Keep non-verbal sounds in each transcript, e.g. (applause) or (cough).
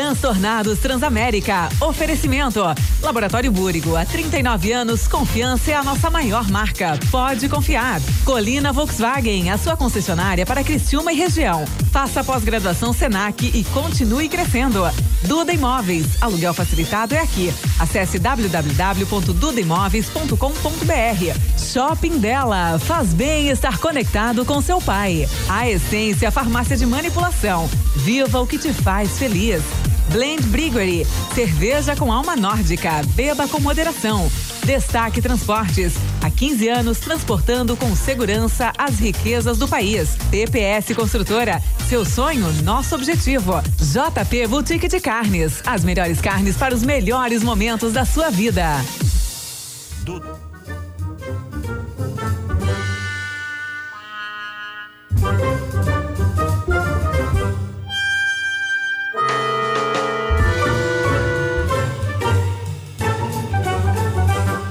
Transtornados Transamérica. Oferecimento. Laboratório Búrigo. Há 39 anos, confiança é a nossa maior marca. Pode confiar. Colina Volkswagen, a sua concessionária para Criciúma e região. Faça pós-graduação Senac e continue crescendo. Duda Imóveis. Aluguel facilitado é aqui. Acesse www.dudaimóveis.com.br. Shopping dela. Faz bem estar conectado com seu pai. A Essência Farmácia de Manipulação. Viva o que te faz feliz. Blend Briguery, cerveja com alma nórdica, beba com moderação. Destaque Transportes, há 15 anos transportando com segurança as riquezas do país. TPS Construtora, seu sonho, nosso objetivo. JP Boutique de Carnes, as melhores carnes para os melhores momentos da sua vida. Do...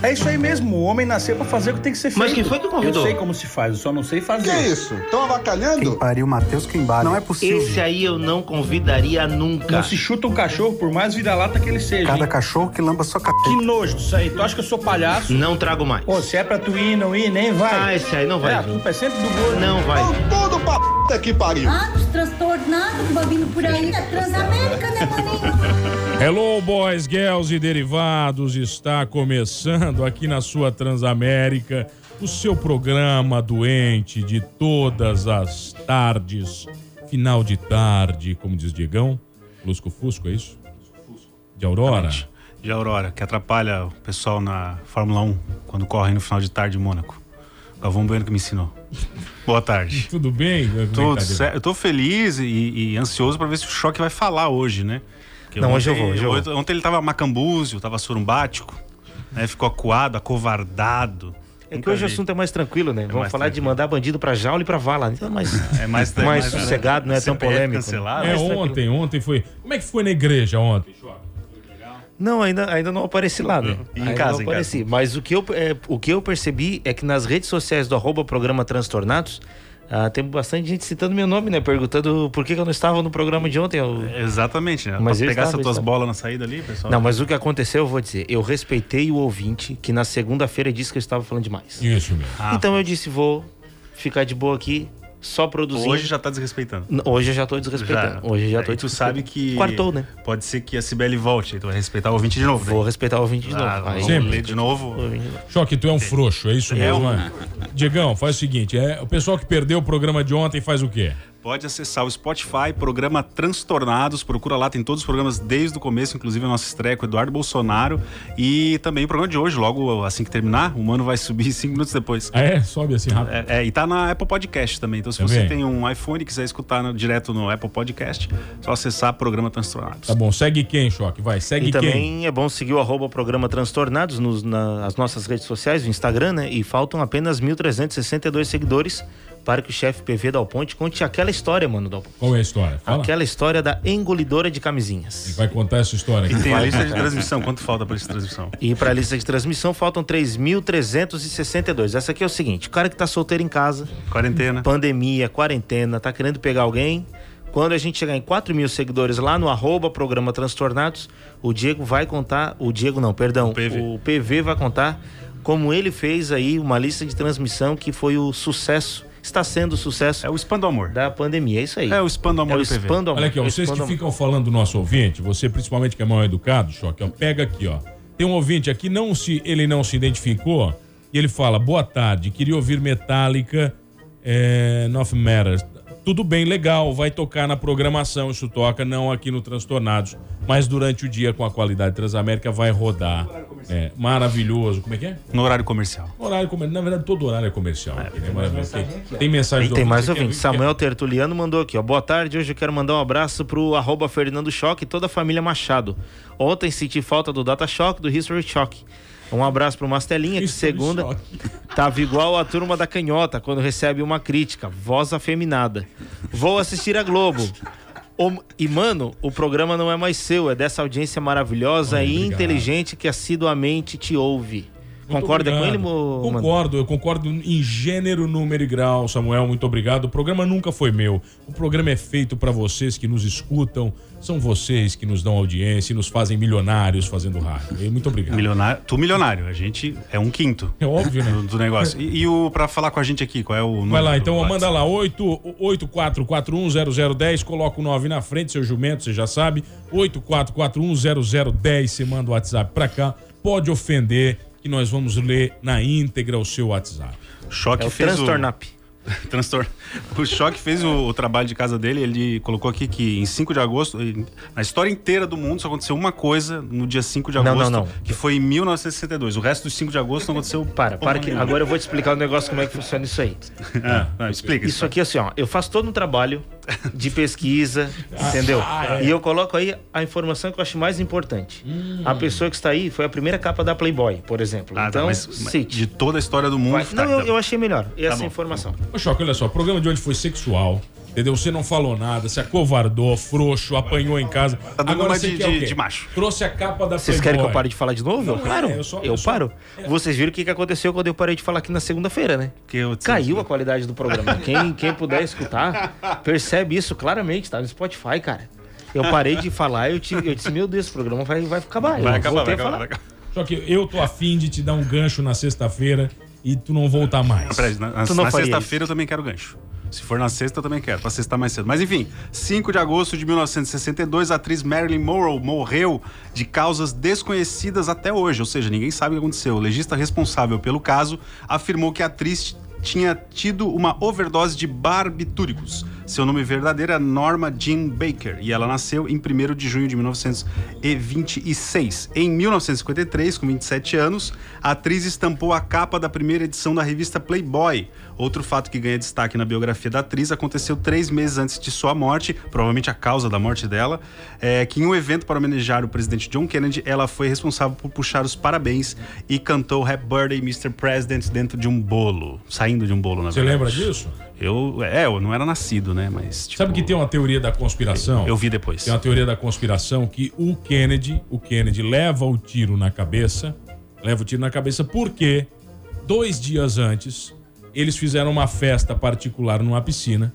É isso aí mesmo, o homem nasceu pra fazer o que tem que ser feito. Mas quem foi que convidou? Eu sei como se faz, eu só não sei fazer. Que é isso? Estão avacalhando? Quem pariu, Matheus Quimbara. Não é possível. Esse aí eu não convidaria nunca. Não se chuta um cachorro, por mais vira-lata que ele seja. Cada hein? cachorro que lamba sua capeta. Que nojo disso aí. Tu acha que eu sou palhaço? Não trago mais. Pô, se é pra tu ir, não ir, nem vai. Ah, esse aí não vai É, a culpa é sempre do gordo. Não vai. Estão tudo pra puta que pariu. Ah, os transtornados que vai vindo por aí. É Transamérica, né, maninho? Hello, boys, girls e derivados. Está começando aqui na sua Transamérica o seu programa doente de todas as tardes, final de tarde, como diz Diegão. Lusco Fusco, é isso? De Aurora. de Aurora, que atrapalha o pessoal na Fórmula 1 quando corre no final de tarde em Mônaco. Galvão Bueno que me ensinou. Boa tarde. (laughs) Tudo bem? É Tudo tá, Diegão? certo. Eu tô feliz e, e ansioso pra ver se o Choque vai falar hoje, né? Porque Não, hoje eu vou, hoje eu ontem, ontem ele tava macambúzio, tava surumbático, né? Ficou acuado, acovardado. É que hoje o assunto é mais tranquilo, né? Vamos mais falar de tranquilo. mandar bandido pra jaula e pra vala. Então é mais, É mais, (laughs) mais sossegado, não é tão polêmico. Cancelado. É, mais tranquilo. ontem, ontem foi. Como é que foi na igreja ontem? Não, ainda, ainda não apareci lá, né? Em Ainda casa, não em apareci. Mas o que, eu, é, o que eu percebi é que nas redes sociais do arroba programa Transtornados, ah, tem bastante gente citando meu nome, né? Perguntando por que, eu não estava no programa de ontem. Eu- Exatamente, né? Mas pegar essas tuas bolas na saída ali, pessoal. Não, mas o que aconteceu, eu vou dizer. Eu respeitei o ouvinte que na segunda-feira disse que eu estava falando demais. Isso mesmo. Ah, então eu disse, vou ficar de boa aqui, só produzindo. Hoje já tá desrespeitando. Hoje eu já tô desrespeitando. Hoje eu já tô Aí tu sabe que. Quartou, né? Pode ser que a Cibele volte, tu vai respeitar o ouvinte de novo. Vou respeitar o ouvinte de novo. Ah, Aí- vamos Sempre. ler de novo. Choque, tu é um frouxo, é isso mesmo, um- né? Diegão, faz o seguinte: é, o pessoal que perdeu o programa de ontem faz o quê? Pode acessar o Spotify, programa Transtornados. Procura lá, tem todos os programas desde o começo, inclusive a nossa estreia com o Eduardo Bolsonaro. E também o programa de hoje, logo assim que terminar, o Mano vai (laughs) subir cinco minutos depois. Ah, é? Sobe assim rápido. É, é, e tá na Apple Podcast também. Então, se Também. você tem um iPhone e quiser escutar no- direto no Apple Podcast, é só acessar programa Transtornados. Tá bom, segue quem, Choque? Vai, segue E quem? também é bom seguir o arroba programa Transtornados nos, nas nossas redes sociais, no Instagram, né? E faltam apenas 1.362 seguidores para que o chefe PV Dal Ponte conte aquela história, mano, Dal Ponte. Qual é a história? Fala. Aquela história da engolidora de camisinhas. Vai contar essa história aqui. E tem a lista de transmissão. Quanto falta pra lista de transmissão? E para a lista de transmissão faltam 3.362. Essa aqui é o seguinte: o cara que tá solteiro em casa, Quarentena. pandemia, quarentena, tá querendo pegar alguém. Quando a gente chegar em 4 mil seguidores lá no arroba programa Transtornados, o Diego vai contar. O Diego não, perdão. O PV. O PV vai contar como ele fez aí uma lista de transmissão que foi o sucesso, está sendo o sucesso É o spam do amor. da pandemia. É isso aí. É o spam do amor É o do PV. spam do amor. Olha aqui, ó, É vocês que ficam falando do nosso ouvinte, você principalmente que é mal educado, Choque, ó, pega aqui, ó. Tem um ouvinte aqui, não se, ele não se identificou, e ele fala, boa tarde, queria ouvir Metallica, é, Nothing Matters. Tudo bem, legal, vai tocar na programação, isso toca, não aqui no Transtornados, mas durante o dia com a qualidade Transamérica vai rodar. É, maravilhoso. Como é que é? No horário comercial. Horário comercial. Na verdade, todo horário é comercial. aqui, né? Tem, tem mensagem E do tem mais ouvintes. Samuel Tertuliano mandou aqui, ó. Boa tarde, hoje eu quero mandar um abraço pro arroba Fernando Choque e toda a família Machado. Ontem senti falta do Data Shock, do History Shock. Um abraço pro Mastelinha, que History segunda tava igual a turma da canhota quando recebe uma crítica, voz afeminada. Vou assistir a Globo. O- e, mano, o programa não é mais seu, é dessa audiência maravilhosa Olha, e obrigado. inteligente que assiduamente te ouve. Concorda com ele, mo- mano? Concordo, eu concordo em gênero, número e grau, Samuel. Muito obrigado. O programa nunca foi meu. O programa é feito para vocês que nos escutam. São vocês que nos dão audiência e nos fazem milionários fazendo rádio. E Muito obrigado. Milionário, tu milionário, a gente é um quinto. É óbvio, né? Do, do negócio. E, e o pra falar com a gente aqui, qual é o número? Vai lá, então manda lá, 8 84410010, coloca o 9 na frente, seu jumento, você já sabe. 84410010, você manda o WhatsApp pra cá. Pode ofender, que nós vamos ler na íntegra o seu WhatsApp. Choque É o fez Transtornap. o... (laughs) Transtor... O Choque fez o, o trabalho de casa dele, ele colocou aqui que em 5 de agosto, na história inteira do mundo, só aconteceu uma coisa no dia 5 de Não, agosto, não, não. que foi em 1962. O resto dos 5 de agosto não aconteceu... Para, para que agora eu vou te explicar o negócio como é que funciona isso aí. Ah, não, explica Isso aqui assim, ó, eu faço todo um trabalho de pesquisa, entendeu? Ah, é. E eu coloco aí a informação que eu acho mais importante. Hum. A pessoa que está aí foi a primeira capa da Playboy, por exemplo. Ah, tá, então, mas, mas cite. de toda a história do mundo... Vai- tá, Não, eu, tá. eu achei melhor essa bom, informação. Ô, Choque, olha só, o programa de hoje foi sexual. Entendeu? Você não falou nada, se acovardou, frouxo, apanhou em casa. Tá dando Agora uma você de- quer o de- quê? de macho. Trouxe a capa da Vocês querem que eu pare de falar de novo? Não, eu paro. é, eu eu só- eu só- paro. Vocês viram o que, que aconteceu quando eu parei de falar aqui na segunda-feira, né? Que eu- Caiu a qualidade do programa. Quem, quem puder escutar, percebe isso claramente, tá no Spotify, cara. Eu parei de falar, eu, te, eu disse, meu Deus, esse programa vai, vai acabar. Eu Vai acabar, vai acabar, vai acabar. Só que eu tô afim de te dar um gancho na sexta-feira e tu não voltar mais. Peraí, na, na- Tu não na sexta-feira eu também quero gancho. Se for na sexta, também quero, pra sexta mais cedo. Mas enfim, 5 de agosto de 1962, a atriz Marilyn Monroe morreu de causas desconhecidas até hoje, ou seja, ninguém sabe o que aconteceu. O legista responsável pelo caso afirmou que a atriz tinha tido uma overdose de barbitúricos. Seu nome verdadeiro é Norma Jean Baker e ela nasceu em 1 de junho de 1926. Em 1953, com 27 anos, a atriz estampou a capa da primeira edição da revista Playboy. Outro fato que ganha destaque na biografia da atriz aconteceu três meses antes de sua morte, provavelmente a causa da morte dela, é que em um evento para homenagear o presidente John Kennedy, ela foi responsável por puxar os parabéns e cantou Happy Birthday, Mr. President dentro de um bolo, saindo de um bolo, na Você verdade. lembra disso? Eu, é, eu não era nascido, né? Mas. Tipo, Sabe que tem uma teoria da conspiração? Eu vi depois. Tem uma teoria da conspiração que o Kennedy, o Kennedy leva o tiro na cabeça, leva o tiro na cabeça porque dois dias antes eles fizeram uma festa particular numa piscina.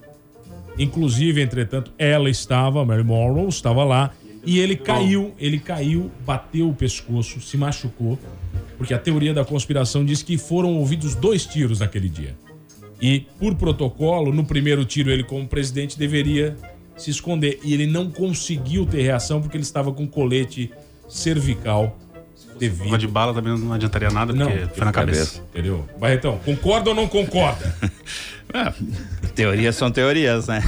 Inclusive, entretanto, ela estava, Mary Monroe estava lá e ele caiu, ele caiu, bateu o pescoço, se machucou, porque a teoria da conspiração diz que foram ouvidos dois tiros naquele dia. E, por protocolo, no primeiro tiro, ele, como presidente, deveria se esconder. E ele não conseguiu ter reação porque ele estava com colete cervical devido. de bala também não adiantaria nada, Não, porque foi na cabeça. Entendeu? Barretão, concorda ou não concorda? Ah, (laughs) teorias são teorias, né?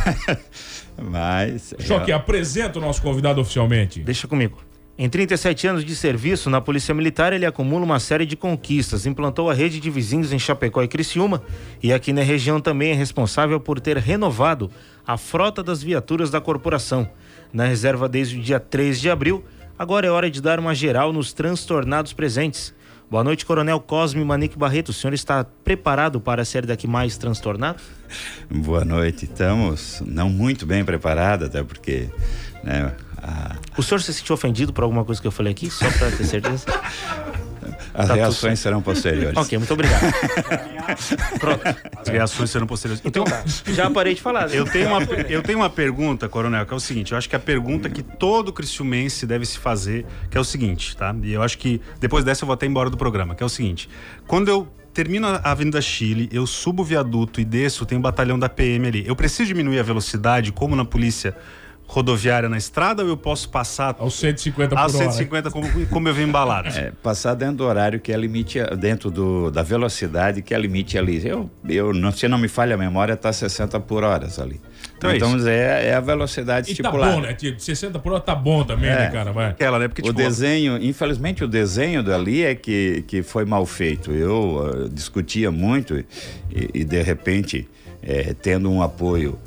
(laughs) Mas. é, Choque, apresenta o nosso convidado oficialmente. Deixa comigo. Em 37 anos de serviço na Polícia Militar, ele acumula uma série de conquistas. Implantou a rede de vizinhos em Chapecó e Criciúma e aqui na região também é responsável por ter renovado a frota das viaturas da corporação. Na reserva desde o dia 3 de abril, agora é hora de dar uma geral nos transtornados presentes. Boa noite, Coronel Cosme Manique Barreto. O senhor está preparado para ser daqui mais transtornado? Boa noite. Estamos não muito bem preparados, até porque. Né, a- O senhor se sentiu ofendido por alguma coisa que eu falei aqui? Só para ter certeza? (laughs) as Tá reações serão posteriores. ok, muito obrigado. (laughs) Pronto. As reações serão posteriores. Então tá. Já parei de falar. Eu tenho, uma, eu tenho uma pergunta, Coronel, que é o seguinte: eu acho que a pergunta que todo cristiumense deve se fazer, que é o seguinte, tá? E eu acho que depois dessa eu vou até embora do programa, que é o seguinte: quando eu termino a Avenida Chile, eu subo o viaduto e desço, tem um batalhão da PM ali. Eu preciso diminuir a velocidade, como na polícia rodoviária na estrada, ou eu posso passar Aos 150 por aos hora. 150 como, como eu venho embalado? É, passar dentro do horário que é limite, dentro do, da velocidade que é limite ali. Eu, eu não, se não me falha a memória, está 60 por hora ali. Então Então, é é, é a velocidade E tá estipulada. bom, né, tio? 60 por hora tá bom também, né, cara? Vai. Aquela, né? Porque, O tipo, desenho, infelizmente o desenho dali é que, que foi mal feito. Eu ah, discutia muito e, e, de repente, eh, tendo um apoio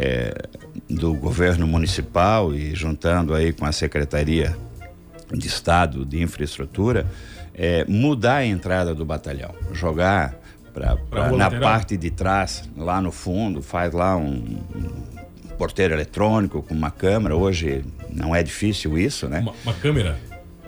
eh, do governo municipal e juntando aí com a Secretaria de Estado de Infraestrutura, eh, mudar a entrada do batalhão, jogar pra, pra- na lateral? parte de trás, lá no fundo, faz lá um, um porteiro eletrônico com uma câmera. Hoje não é difícil isso, né? Uma, uma câmera.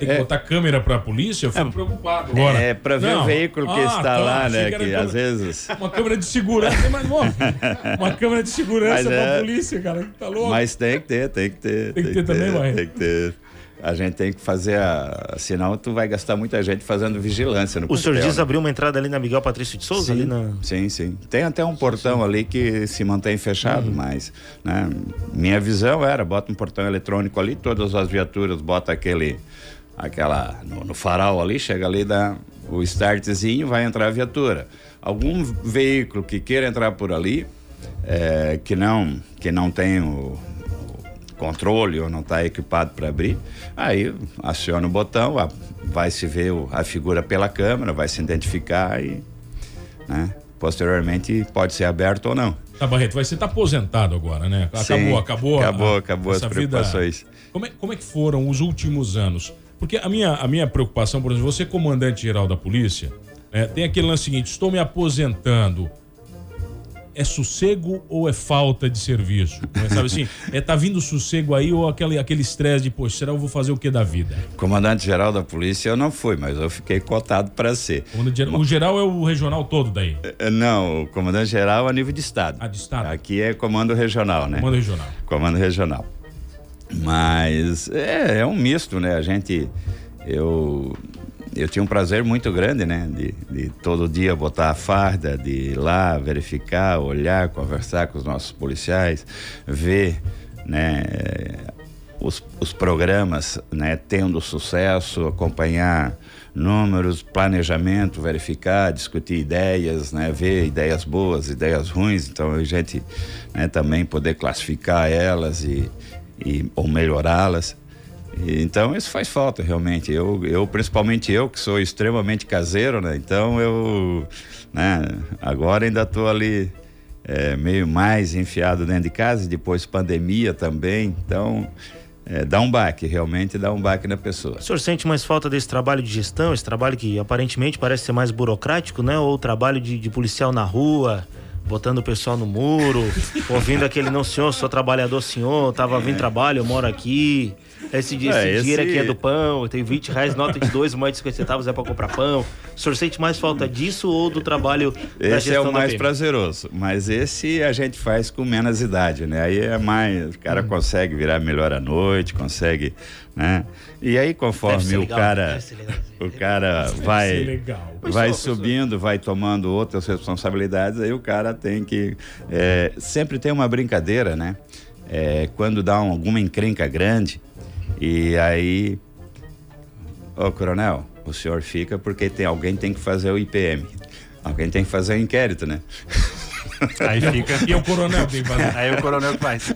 Tem que É. botar câmera pra polícia? Eu fico preocupado agora. É, pra ver Não. o veículo que Ah, está tá, lá, né? que Que câmera- às vezes. Uma câmera de segurança, mas não. (laughs) Uma câmera de segurança Mas pra é- polícia, cara. Tá louco? Mas tem que ter, tem que ter. Tem que ter também, Barreto? Tem que ter. A gente tem que fazer a. Senão tu vai gastar muita gente fazendo vigilância no O senhor diz né? abrir uma entrada ali na Miguel Patrício de Souza, ali Sim, na. sim, sim. Tem até um portão ali que se mantém fechado, Uhum. mas né, minha visão era, bota um portão eletrônico ali, todas as viaturas, bota aquele, aquela, no, no farol ali, chega ali, dá o startzinho, vai entrar a viatura. Algum veículo que queira entrar por ali, é, que não, que não tem o, controle ou não está equipado para abrir, aí aciona o botão, a- vai se ver o- a figura pela câmera, vai se identificar e né, posteriormente pode ser aberto ou não. Tá, Barreto, vai- você tá aposentado agora, né? Acabou, Sim, acabou. acabou, a- acabou as essa preocupações. Como, é, como é que foram os últimos anos? Porque a minha, a minha preocupação, por exemplo, você comandante geral da polícia, né, tem aquele lance seguinte, estou me aposentando. É sossego ou é falta de serviço? Né, Sabe assim, (laughs) é tá vindo sossego aí ou aquele aquele estresse de, poxa, será que eu vou fazer o que da vida? Comandante-geral da polícia eu não fui, mas eu fiquei cotado para ser. O geral é o regional todo daí. Eh, Não, o comandante-geral a nível de estado. Ah, de estado. Aqui é comando regional, né? Comando regional. Comando regional. Mas é, é um misto, né? A gente. Eu, eu tinha um prazer muito grande, né? De, de todo dia botar a farda, de ir lá, verificar, olhar, conversar com os nossos policiais, ver, né? Os, os programas, né? Tendo sucesso, acompanhar números, planejamento, verificar, discutir ideias, né? Ver ideias boas, ideias ruins. Então a gente né, também poder classificar elas e, e ou melhorá-las. Então isso faz falta realmente. Eu, eu principalmente eu que sou extremamente caseiro, né? Então eu, né? Agora ainda estou ali é, meio mais enfiado dentro de casa. Depois pandemia também. Então é, dá um baque realmente, dá um baque na pessoa. O senhor sente mais falta desse trabalho de gestão, esse trabalho que aparentemente parece ser mais burocrático, né? Ou o trabalho de, de policial na rua, botando o pessoal no muro, ouvindo aquele não senhor, sou trabalhador senhor, tava vindo trabalho, eu moro aqui. Esse, É, esse dinheiro esse- aqui é do pão, eu tenho 20 reais, nota de dois, mais de 50 centavos é pra comprar pão. O senhor sente mais falta disso ou do trabalho da Esse é o mais prazeroso, mas esse a gente faz com menos idade, né? Aí é mais, o cara consegue virar melhor à noite, consegue, né? E aí conforme ser o legal, cara, legal. o cara vai, legal. vai subindo, vai tomando outras responsabilidades, aí o cara tem que é, sempre tem uma brincadeira, né? É, quando dá um- alguma encrenca grande e aí Ô, coronel, o senhor fica porque tem alguém tem que fazer o IPM. Alguém tem que fazer o inquérito, né? Aí fica. E é o coronel tem que fazer. Aí o coronel que faz.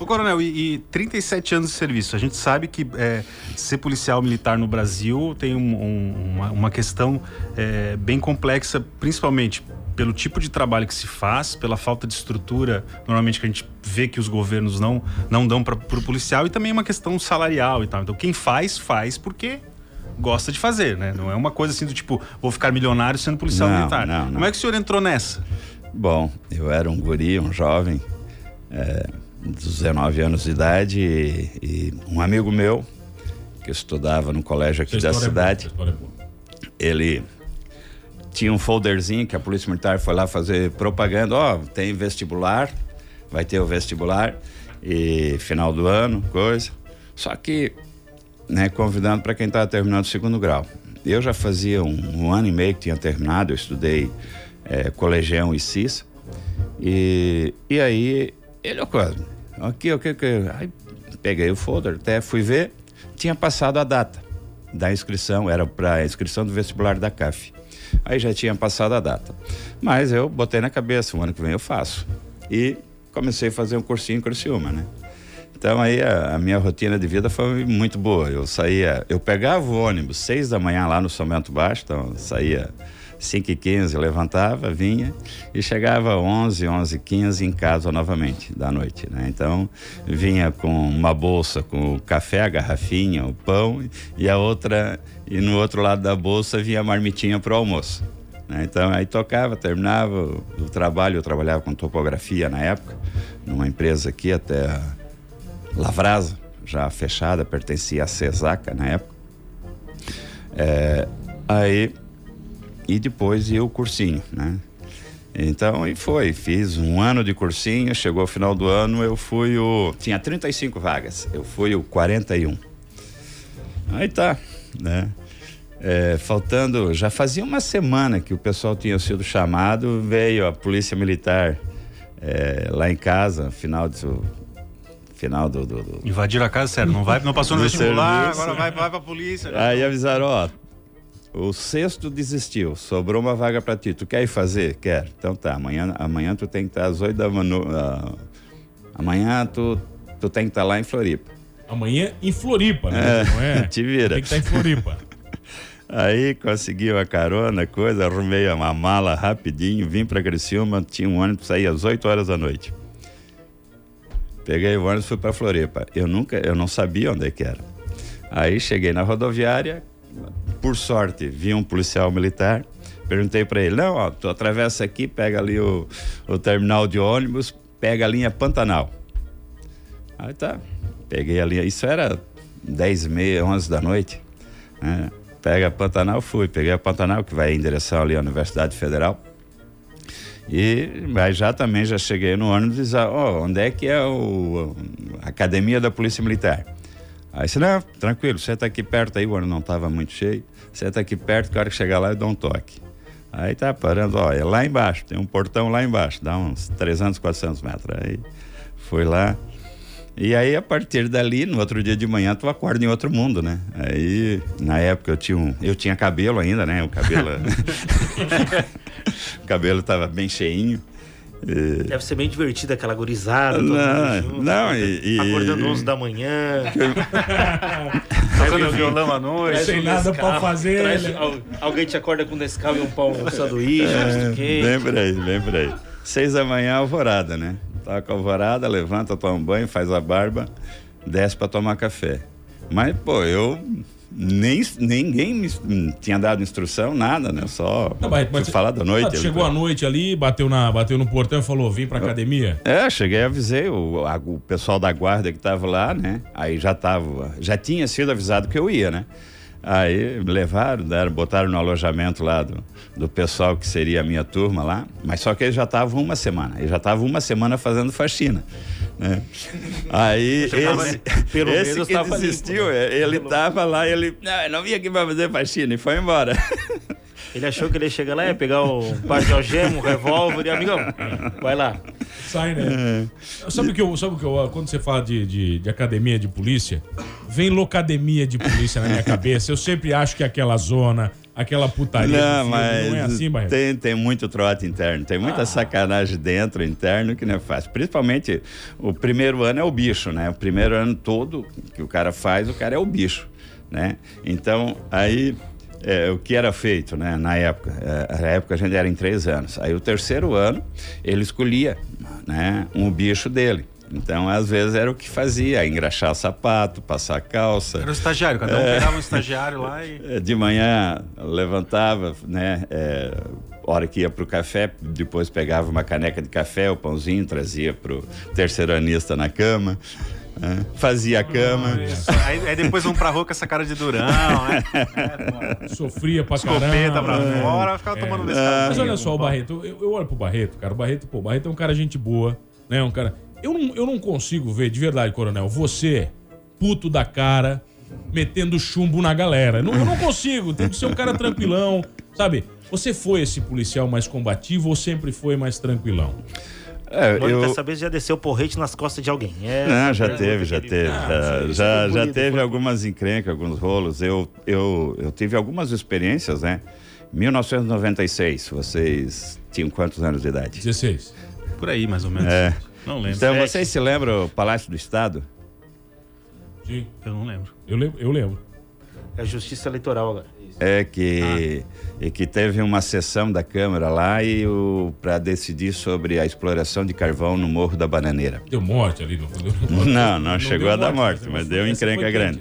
Ô, coronel, e, e 37 anos de serviço. A gente sabe que é, ser policial militar no Brasil tem um- um- uma, uma questão é, bem complexa, principalmente pelo tipo de trabalho que se faz, pela falta de estrutura, normalmente que a gente vê que os governos não, não dão para o policial, e também uma questão salarial e tal. Então, quem faz, faz porque gosta de fazer, né? Não é uma coisa assim do tipo, vou ficar milionário sendo policial Não, militar. não, não. Como é que o senhor entrou nessa? Bom, eu era um guri, um jovem, é, dos 19 anos de idade, e, e um amigo meu, que estudava no colégio aqui da história é boa, cidade, é boa. ele tinha um folderzinho que a Polícia Militar foi lá fazer propaganda, ó, tem vestibular, vai ter o vestibular, e final do ano, coisa. Só que, né, convidando para quem estava terminando o segundo grau. Eu já fazia um, um ano e meio que tinha terminado, eu estudei é, colegião e CIS, e, e aí ele, ó, aqui, o que que... Aí peguei o folder, até fui ver, tinha passado a data da inscrição, era para inscrição do vestibular da CAF. Aí já tinha passado a data. Mas eu botei na cabeça, o ano que vem eu faço. E comecei a fazer um cursinho em Criciúma, né? Então aí a, a minha rotina de vida foi muito boa. Eu saía, eu pegava o ônibus seis da manhã lá no São Bento Baixo, então saía 5 e 15 levantava, vinha e chegava 11, 11 e 15 em casa novamente da noite, né? Então vinha com uma bolsa com o café, a garrafinha, o pão e a outra e no outro lado da bolsa vinha a marmitinha para o almoço. né? Então aí tocava, terminava o, trabalho, eu trabalhava com topografia na época, numa empresa aqui até Lavrasa, já fechada, pertencia à Cesaca na época. É, aí, e depois ia o cursinho, né? Então, e foi, fiz um ano de cursinho, chegou ao final do ano, eu fui o. Tinha 35 vagas, eu fui o 41. Aí tá, né? É, faltando, já fazia uma semana que o pessoal tinha sido chamado, veio a polícia militar é, lá em casa, final do. Final do. do, do Invadiram a casa, sério. Não, vai, não passou no vestibular, serviço. agora vai, vai pra polícia. Aí avisaram, ó, o sexto desistiu, sobrou uma vaga pra ti. Tu quer ir fazer? Quero. Então tá, amanhã, amanhã tu tem que estar às oito da manhã. amanhã tu, tu tem que estar lá em Floripa. Amanhã em Floripa, né? É, Não é? (laughs) te vira. Tem que estar em Floripa. (laughs) Aí consegui uma carona, coisa, arrumei uma mala rapidinho, vim pra Criciúma, tinha um ônibus, saía às 8 horas da noite. Peguei o ônibus e fui pra Floripa. Eu nunca, eu não sabia onde é que era. Aí cheguei na rodoviária, por sorte, vi um policial militar, perguntei pra ele, não, ó, tu atravessa aqui, pega ali o, o terminal de ônibus, pega a linha Pantanal. Aí tá, peguei a linha, isso era 10 e meia, 11 da noite, né? Pega a Pantanal, fui, peguei a Pantanal, que vai em direção ali à Universidade Federal. E mas já também já cheguei no ônibus e disse, ó, onde é que é o, a academia da Polícia Militar? Aí disse, não, tranquilo, você aqui perto aí, o ônibus não estava muito cheio, você aqui perto, que a hora que chegar lá eu dou um toque. Aí tá parando, ó, é lá embaixo, tem um portão lá embaixo, dá uns 300, 400 metros. Aí fui lá, e aí, a partir dali, no outro dia de manhã, tu acorda em outro mundo, né? Aí, na época, eu tinha, um, eu tinha cabelo ainda, né? O cabelo. (laughs) o cabelo tava bem cheinho. E- Deve ser bem divertido aquela gurizada. todo Não, mundo junto, não, e- e- Acordando 11 da manhã. (laughs) Tocando violão à noite. Sem um nada Nescau, pra fazer, traz- né? al- alguém te acorda com Nescau e um pão, um sanduíche, um É, misto quente. por aí, por aí. Seis da manhã, alvorada, né? Toca a alvorada, levanta, toma um banho, faz a barba, desce pra tomar café. Mas, pô, eu nem ninguém me hum, tinha dado instrução, nada, né? Só Não, mas- mas- falar da noite. Ah, chegou à noite ali, bateu, na, bateu no portão e falou: vim pra academia. É, cheguei, avisei o, a- o pessoal da guarda que tava lá, né? Aí já tava, já tinha sido avisado que eu ia, né? Aí me levaram, deram, botaram no alojamento lá do, do pessoal que seria a minha turma lá, mas só que eles já estavam uma semana, eles já estavam uma semana fazendo faxina, né? Aí esse, pelo esse menos que tava limpo, desistiu, né? é, ele tava lá, ele, não, eu não vim aqui pra fazer faxina e foi embora. (laughs) Ele achou que ele ia chegar lá, ia pegar o par de algema, um revólver e amigão, vai lá. Sai, É. né? Sabe o que eu. Sabe o que eu. Quando você fala de, de, de academia de polícia, vem locademia de polícia na minha (laughs) cabeça. Eu sempre acho que é aquela zona, aquela putaria. Não, filme, mas não é assim, Barreto? tem, tem muito trote interno, tem muita sacanagem dentro, interno, que não é fácil. Principalmente o primeiro ano é o bicho, né? O primeiro ano todo que o cara faz, o cara é o bicho, né? Então, aí. é, o que era feito, né, na época? É, na época a gente era em três anos. Aí o terceiro ano ele escolhia, né, um bicho dele. Então, às vezes era o que fazia, engraxar sapato, passar calça. Era o estagiário, cada um É. pegava um estagiário lá e. É, (laughs) De manhã levantava, né? É, hora que ia pro café, depois pegava uma caneca de café, o pãozinho, trazia pro terceiranista na cama, né, fazia a cama. Aí, aí depois vão pra rua com essa cara de durão, né? (laughs) Sofria pra Escopeta pra caramba. fora, ficava tomando É. Mas olha só, o Barreto, eu, eu olho pro Barreto, cara. O Barreto, pô, o Barreto é um cara gente boa, né? Um cara. Eu não, eu não consigo ver, de verdade, coronel, você, puto da cara, metendo chumbo na galera. Não, eu não consigo. Tem que ser um cara tranquilão, sabe? Você foi esse policial mais combativo ou sempre foi mais tranquilão? É, eu, dessa vez já desceu porrete nas costas de alguém. É, Não, já teve, já teve. Ah, já já, já teve algumas encrencas, alguns rolos. Eu, eu, eu tive algumas experiências, né? 1996, vocês tinham quantos anos de idade? 16. Por aí, mais ou menos. É. Não lembro. Então, Sete. vocês se lembram do Palácio do Estado? Sim, Eu não lembro. eu lembro. Eu lembro. É justiça eleitoral agora. É que, e que teve uma sessão da Câmara lá e para decidir sobre a exploração de carvão no Morro da Bananeira. Deu morte ali no (laughs) Não, não, chegou deu a dar morte, foi- mas deu encrenca foi grande.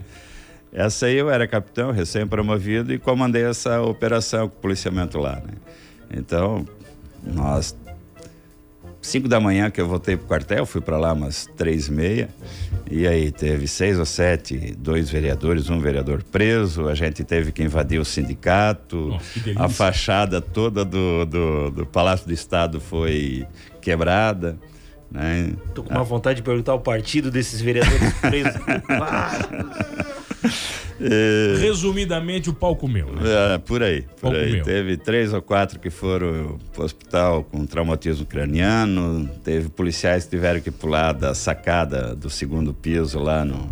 Essa aí eu era capitão, recém-promovido, e comandei essa operação com o policiamento lá, né? Então, nós 5 da manhã que eu voltei pro quartel, fui para lá umas três e meia. E aí teve seis ou sete, dois vereadores, um vereador preso. A gente teve que invadir o sindicato. Nossa, a fachada toda do, do, do Palácio do Estado foi quebrada. Né? Tô com uma vontade de perguntar o partido desses vereadores presos. (laughs) É, Resumidamente, o pau comeu. Né? É, por aí, por aí. meu. Teve três ou quatro que foram pro hospital com traumatismo craniano. Teve policiais que tiveram que pular da sacada do segundo piso lá no.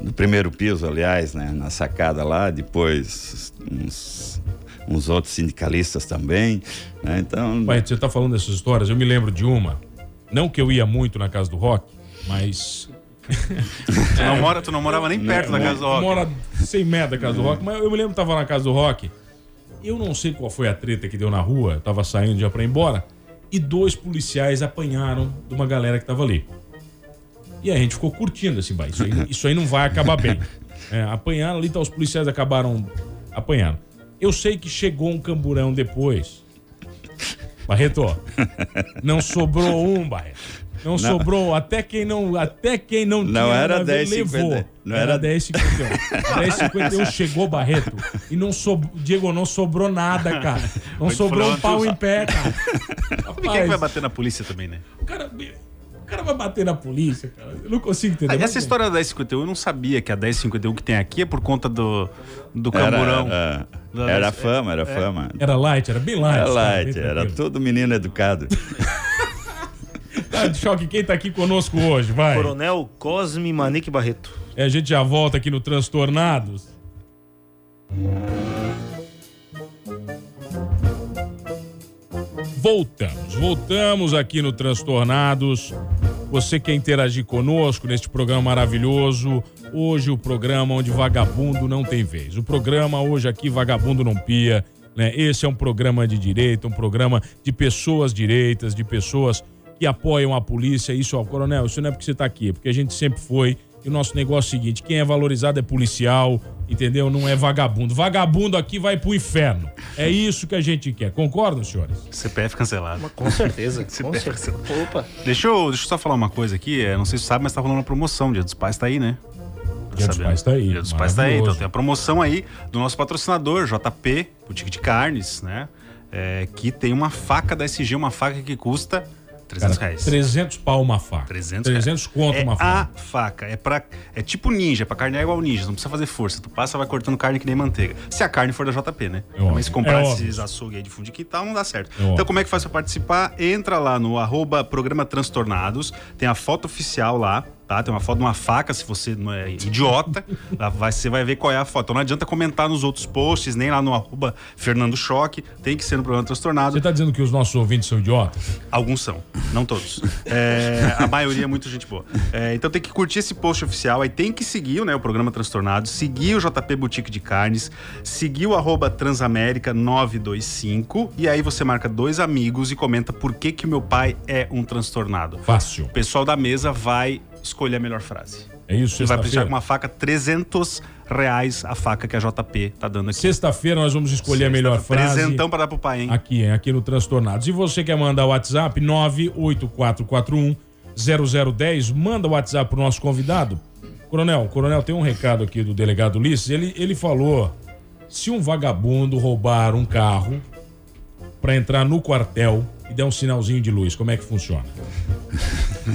Do primeiro piso, aliás, né? Na sacada lá. Depois uns, uns outros sindicalistas também. Né? Então. Pai, você tá falando dessas histórias, eu me lembro de uma. Não que eu ia muito na casa do rock, mas. Tu não, mora, tu não morava nem perto da casa do Rock. Mora 100 metros da casa do rock, mas eu me lembro que tava na casa do rock. Eu não sei qual foi a treta que deu na rua, eu tava saindo já pra ir embora. E dois policiais apanharam de uma galera que tava ali. E a gente ficou curtindo assim. Isso aí, isso aí não vai acabar bem. (laughs) É, apanharam ali, tá, os policiais acabaram apanhando. Eu sei que chegou um camburão depois. Barreto, não sobrou um, Barreto. Não, sobrou, até quem não, até quem não, Não tinha era nada a ver, 10,50. levou. Não era era- 10,51. 10,51 (laughs) chegou Barreto e não sobrou, Diego, não sobrou nada, cara. Não Foi sobrou um falando, pau em pé, cara. (laughs) Sabe quem é que vai bater na polícia também, né? o cara, o cara vai bater na polícia, cara. Eu não consigo entender. Ah, Mas, essa história da 1051 eu não sabia que a 1051 que tem aqui é por conta do, do Era, camburão. era, Da- era é- fama, era fama. Era light, era bem light. Era cara, light, bem era tranquilo. todo menino educado. (laughs) Tá de choque, quem tá aqui conosco hoje, vai. Coronel Cosme Manique Barreto. É, a gente já volta aqui no Transtornados. Voltamos, voltamos aqui no Transtornados. Você quer interagir conosco neste programa maravilhoso? Hoje o programa onde vagabundo não tem vez. O programa hoje aqui vagabundo não pia, né? Esse é um programa de direito, um programa de pessoas direitas, de pessoas que apoiam a polícia. Isso, ó, coronel, isso não é porque você tá aqui, é porque a gente sempre foi. E o nosso negócio é o seguinte: quem é valorizado é policial, entendeu? Não é vagabundo. Vagabundo aqui vai pro inferno. É isso que a gente quer. Concordam, senhores? CPF cancelado. Com certeza, (laughs) com certeza. Opa. Deixa eu, deixa eu só falar uma coisa aqui. é, não sei se você sabe, mas tá rolando uma promoção. Dia dos Pais tá aí, né? Dia dos? Pais tá aí, Dia dos Pais tá aí. Então tem a promoção aí do nosso patrocinador, JP, Boutique de Carnes, né? É, que tem uma faca da SG, uma faca que custa 300 Cara, reais. 300 pau uma faca. 300 300 conto é uma a faca. faca. É para é tipo ninja, pra carne é igual ninja, não precisa fazer força. Tu passa, vai cortando carne que nem manteiga. Se a carne for da JP, né? É Mas se comprar é esses açougue aí de fundo de quintal, não dá certo. óbvio. então como é que faz pra participar? Entra lá no arroba programa Transtornados, tem a foto oficial lá, tá? Tem uma foto de uma faca, se você não é idiota, vai, você vai ver qual é a foto. Então não adianta comentar nos outros posts, nem lá no arroba Fernando Choque, tem que ser no programa Transtornado. Você tá dizendo que os nossos ouvintes são idiotas? Alguns são, não todos. É, a maioria é muito gente boa. É, então tem que curtir esse post oficial, aí tem que seguir né, o programa Transtornado, seguir o JP Boutique de Carnes, seguir o arroba Transamérica 925, e aí você marca dois amigos e comenta por que, que o meu pai é um transtornado. Fácil. O pessoal da mesa vai escolher a melhor frase. É isso, Você vai precisar com uma faca 300 reais a faca que a JP tá dando aqui. Sexta-feira nós vamos escolher a melhor frase. Presentão pra dar pro pai, hein? Aqui, hein? aqui no Transtornados. E você quer mandar o WhatsApp 98441 0010, manda o WhatsApp pro nosso convidado. Coronel, coronel, tem um recado aqui do delegado Ulisses. Ele, ele falou: se um vagabundo roubar um carro pra entrar no quartel e der um sinalzinho de luz, como é que funciona? (laughs)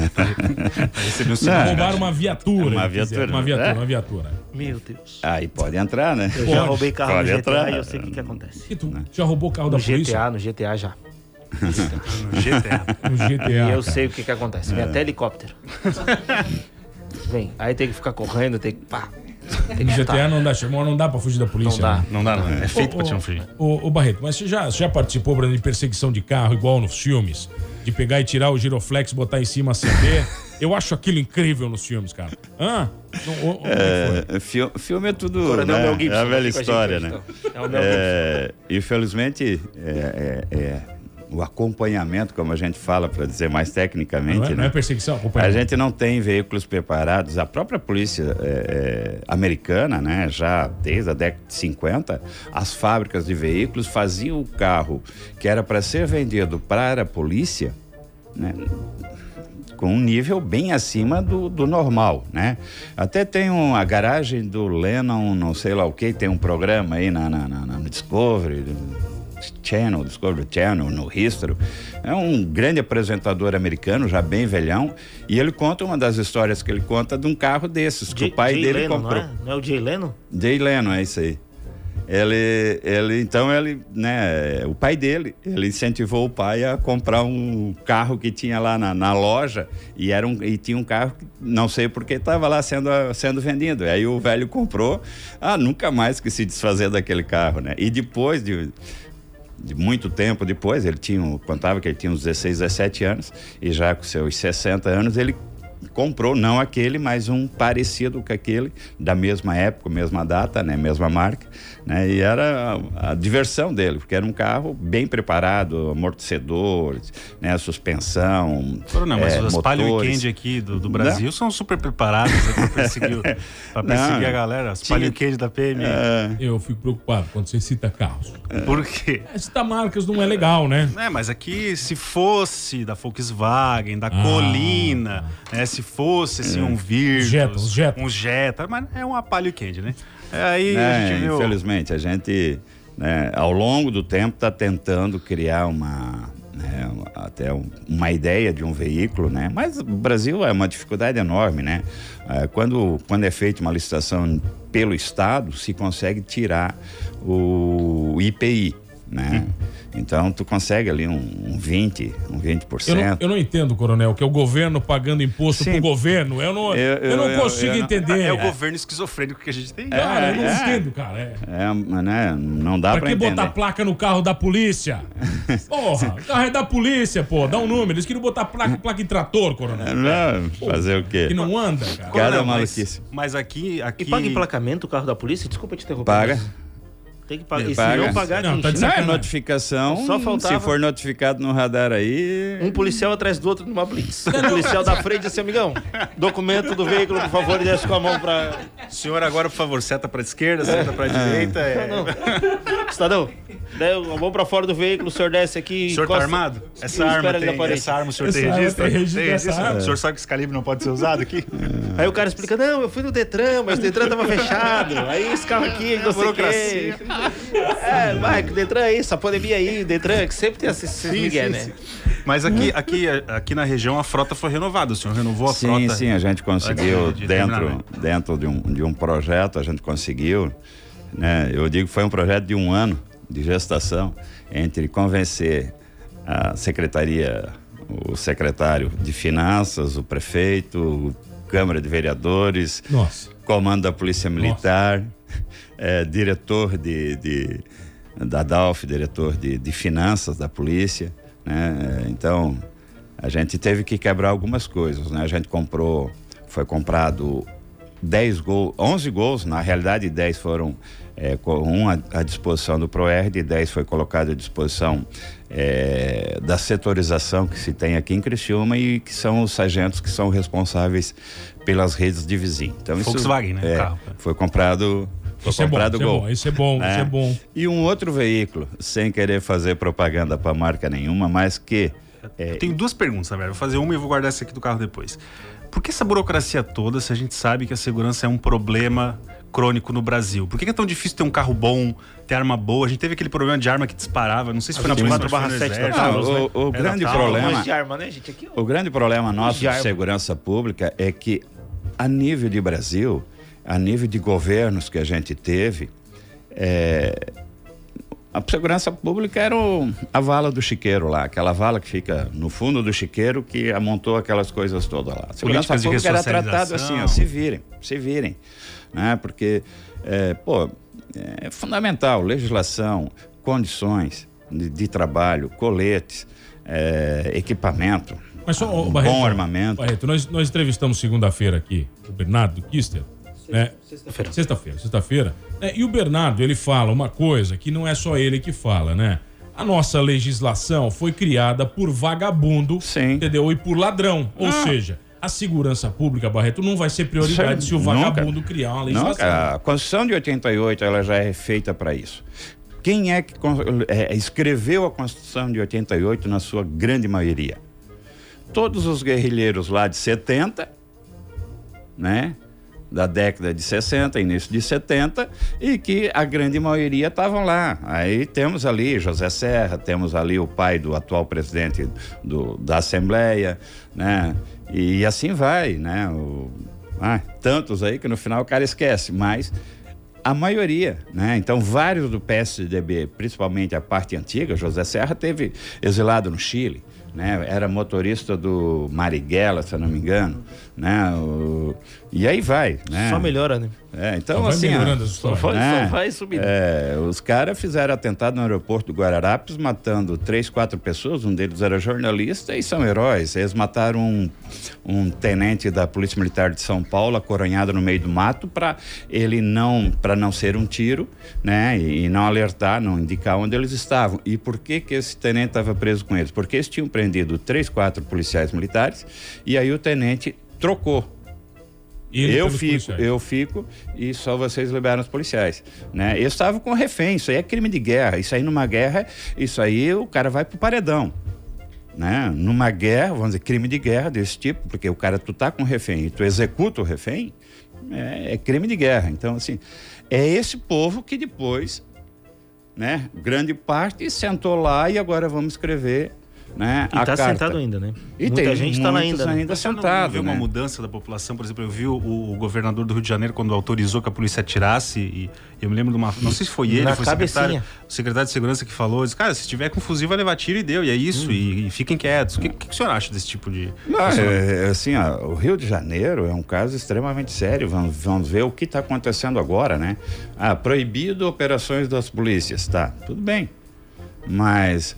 Recebi um sinal. Roubar uma viatura. Uma viatura, Uma viatura, é? uma viatura. Meu Deus. Aí pode entrar, né? Eu já roubei carro Pode no GTA entrar. e eu sei o que, que acontece. E tu já roubou o carro No da polícia? GTA, no GTA já. No GTA. (laughs) No GTA. E eu sei o que, que acontece. Vem até helicóptero. (laughs) Vem. Aí tem que ficar correndo, tem que. Pá. Tem No que GTA não dá, irmão, não dá pra fugir da polícia. Não dá. né? Não dá, não. É feito Ô, pra te não fugir. Ô, ô, Barreto, mas você já, você já participou, Bruno, de perseguição de carro, igual nos filmes? De pegar e tirar o giroflex, botar em cima, acender? Eu acho aquilo incrível nos filmes, cara. Hã? Não, é? É, fi- filme é tudo. Coronel né? É a velha história, né? então. É o Mel É, infelizmente, é, é- é o acompanhamento, como a gente fala, para dizer mais tecnicamente, Não é, né? não é perseguição? A gente não tem veículos preparados. A própria polícia é, é, americana, né, já desde a década de 50, as fábricas de veículos faziam o carro que era para ser vendido para a polícia, né, com um nível bem acima do, do normal, né? Até tem um, a garagem do Lennon, não sei lá o que, tem um programa aí na, na, na, na Discovery, Channel, Discovery Channel, no History. É um grande apresentador americano, já bem velhão, e ele conta uma das histórias que ele conta de um carro desses, que Jay- o pai dele Leno, comprou. Não é? não é o Jay Leno? Jay Leno, é isso aí. Ele, ele, então ele, né, o pai dele, ele incentivou o pai a comprar um carro que tinha lá na, na loja e era um, e tinha um carro que não sei porque estava lá sendo, sendo vendido. Aí o velho comprou, ah, nunca mais que se desfazer daquele carro, né? E depois de de muito tempo depois, ele tinha, contava que ele tinha uns 16, 17 anos, e já com seus 60 anos ele comprou, não aquele, mas um parecido com aquele, da mesma época, mesma data, né, mesma marca, né, e era a, a diversão dele, porque era um carro bem preparado, amortecedores, né, suspensão, Não, mas é, os Palio motores. Weekend aqui do, do Brasil são super preparados né, pra perseguir, (laughs) pra perseguir Não, a galera. Os tinha- Palio Weekend da PM. É. Eu fico preocupado quando você cita carros. Por quê? É, Citar marcas não é legal, né? É, mas aqui, se fosse da Volkswagen, da Ah. Colina, né, se fosse assim, um Virtus, Jetta, um Jetta, mas é uma Palio Weekend, né? É, aí a É, gente viu... infelizmente, a gente, né, ao longo do tempo, está tentando criar uma, né, até um- uma ideia de um veículo, né? Mas o Brasil é uma dificuldade enorme, né? É, quando, quando é feita uma licitação pelo Estado, se consegue tirar o IPI, né? Então, tu consegue ali um, um 20, um 20%. Eu não, eu não entendo, coronel, que é o governo pagando imposto Sim. pro governo. Eu não, eu, Eu- eu- não consigo entender. É o governo esquizofrênico que a gente tem. Cara, eu não É, é. entendo, cara. É. É, mas, né, não dá Pra para que entender. botar placa no carro da polícia? (laughs) Porra, o carro é da polícia, pô. Dá um número. Eles queriam botar placa, placa em trator, coronel. Não, fazer o quê? Que não anda, cara. Mas, maluquice. mas aqui, aqui... E paga emplacamento o carro da polícia? Desculpa te interromper. Paga. mas Tem que pagar. E se não pagar, Não, tá? Não, é notificação. Só faltava- Se for notificado no radar aí. Um policial atrás do outro numa blitz. O policial da frente disse, amigão, documento do veículo, por favor, e desce com a mão pra... Senhor, agora, por favor, seta pra esquerda, seta pra direita. é- Não, Cidadão, daí a mão pra fora do veículo, o senhor desce aqui... O senhor tá encosta- armado? e Essa arma, tem, essa arma o senhor Essa tem arma registro? tem registro dessa registro? arma. O senhor sabe que esse calibre não pode ser usado aqui? (laughs) Aí o cara explica, não, eu fui no Detran, mas o Detran tava fechado. Aí esse carro aqui, não sei o burocracia. quê. É, vai, que o Detran é isso, a pandemia aí, o Detran, que sempre tem esses, esses migué, né? Mas aqui, aqui, aqui na região a frota foi renovada. O senhor renovou a Sim, frota? sim, a gente conseguiu, de dentro, né? dentro de, um, de um projeto, a gente conseguiu. Né, eu digo que foi um projeto de um ano de gestação entre convencer a secretaria, o secretário de Finanças, o prefeito, Câmara de Vereadores, Nossa. comando da Polícia Militar, eh, diretor de, de- da DALF, diretor de, de finanças da polícia, né? Então, a gente teve que quebrar algumas coisas, né? A gente comprou, foi comprado 10 gols, 11 gols, na realidade 10 foram com um à, disposição do ProERD e 10 foi colocado à disposição eh, da setorização que se tem aqui em Criciúma e que são os sargentos que são responsáveis pelas redes de vizinho. Então, isso, Volkswagen, né, o é, carro. Foi comprado, foi Isso é bom, comprado isso é gol. bom, isso é bom, né? isso é bom. E um outro veículo, sem querer fazer propaganda para marca nenhuma, mas que é, Eu tenho duas perguntas, na verdade. Vou fazer uma e vou guardar essa aqui do carro depois. Por que essa burocracia toda se a gente sabe que a segurança é um problema crônico no Brasil? Por que é tão difícil ter um carro bom, ter arma boa? A gente teve aquele problema de arma que disparava. Não sei se foi na polícia, mas foi no 24/7 da. Taurus, né? o, o É grande Taurus, problema, Mas de arma, né, gente? Aqui, ó. o grande problema nosso De de segurança pública é que a nível de Brasil, a nível de governos que a gente teve, é, a segurança pública era o- a vala do chiqueiro lá, aquela vala que fica no fundo do chiqueiro que amontou aquelas coisas todas lá. A segurança Políticas pública era tratado assim, ó, se virem, se virem, né? Porque, é, pô, é fundamental, legislação, condições de, de trabalho, coletes, é, equipamento, Mas só, um Barreto, bom armamento. Barreto, nós, nós entrevistamos segunda-feira aqui o Bernardo Kister. Né? Sexta-feira. Sexta-feira, sexta-feira. né? E o Bernardo, ele fala uma coisa que não é só ele que fala, né? A nossa legislação foi criada por vagabundo, Sim. entendeu? E por ladrão. Ou seja, a segurança pública, Barreto, não vai ser prioridade se o nunca. vagabundo criar uma legislação. Não, a Constituição de 88 ela já é feita para isso. Quem é que é, escreveu a Constituição de 88 na sua grande maioria? todos os guerrilheiros lá de 70, né? Da década de 60, início de 70, e que a grande maioria estavam lá. Aí temos ali José Serra, temos ali o pai do atual presidente do, da Assembleia, né? E assim vai, né? O, ah, tantos aí que no final o cara esquece, mas a maioria, né? Então, vários do PSDB, principalmente a parte antiga, José Serra teve exilado no Chile, né? Era motorista do Marighella, se não me engano, né? O- E aí vai, né? Só melhora, né? É, então Só vai assim, melhorando ó. Só vai- né? só vai subindo. É, os caras fizeram atentado no aeroporto do Guararapes, matando três, quatro pessoas, um deles era jornalista e são heróis. Eles mataram um, um tenente da Polícia Militar de São Paulo, acoronhado no meio do mato, para ele não, para não ser um tiro, né? E, e não alertar, não indicar onde eles estavam. E por que que esse tenente estava preso com eles? Porque eles tinham prendido três, quatro policiais militares e aí o tenente trocou. Eu fico, policiais. eu fico e só vocês liberam os policiais, né? Eles estavam com refém, isso aí é crime de guerra. Isso aí numa guerra, isso aí o cara vai pro paredão, né? Numa guerra, vamos dizer, crime de guerra desse tipo, porque o cara tu tá com refém e tu executa o refém, é, é crime de guerra. Então assim, é esse povo que depois, né? Grande parte sentou lá e agora vamos escrever, né? E a tá carta. sentado ainda, né? E Muita tem gente tá lá muitos ainda. né? ainda Você não sentado, vê uma né? mudança da população, por exemplo, eu vi o, o governador do Rio de Janeiro quando autorizou que a polícia atirasse e eu me lembro de uma, não sei se foi ele, Na foi o secretário, o secretário de segurança que falou, disse, cara, se tiver com fuzil vai levar tiro e deu, e é isso, e, e fiquem quietos. O que, que, que o senhor acha desse tipo de... Não, é, é assim, ó, o Rio de Janeiro é um caso extremamente sério. Vamos, vamos ver o que está acontecendo agora, né? Ah, proibido operações das polícias, tá? Tudo bem. Mas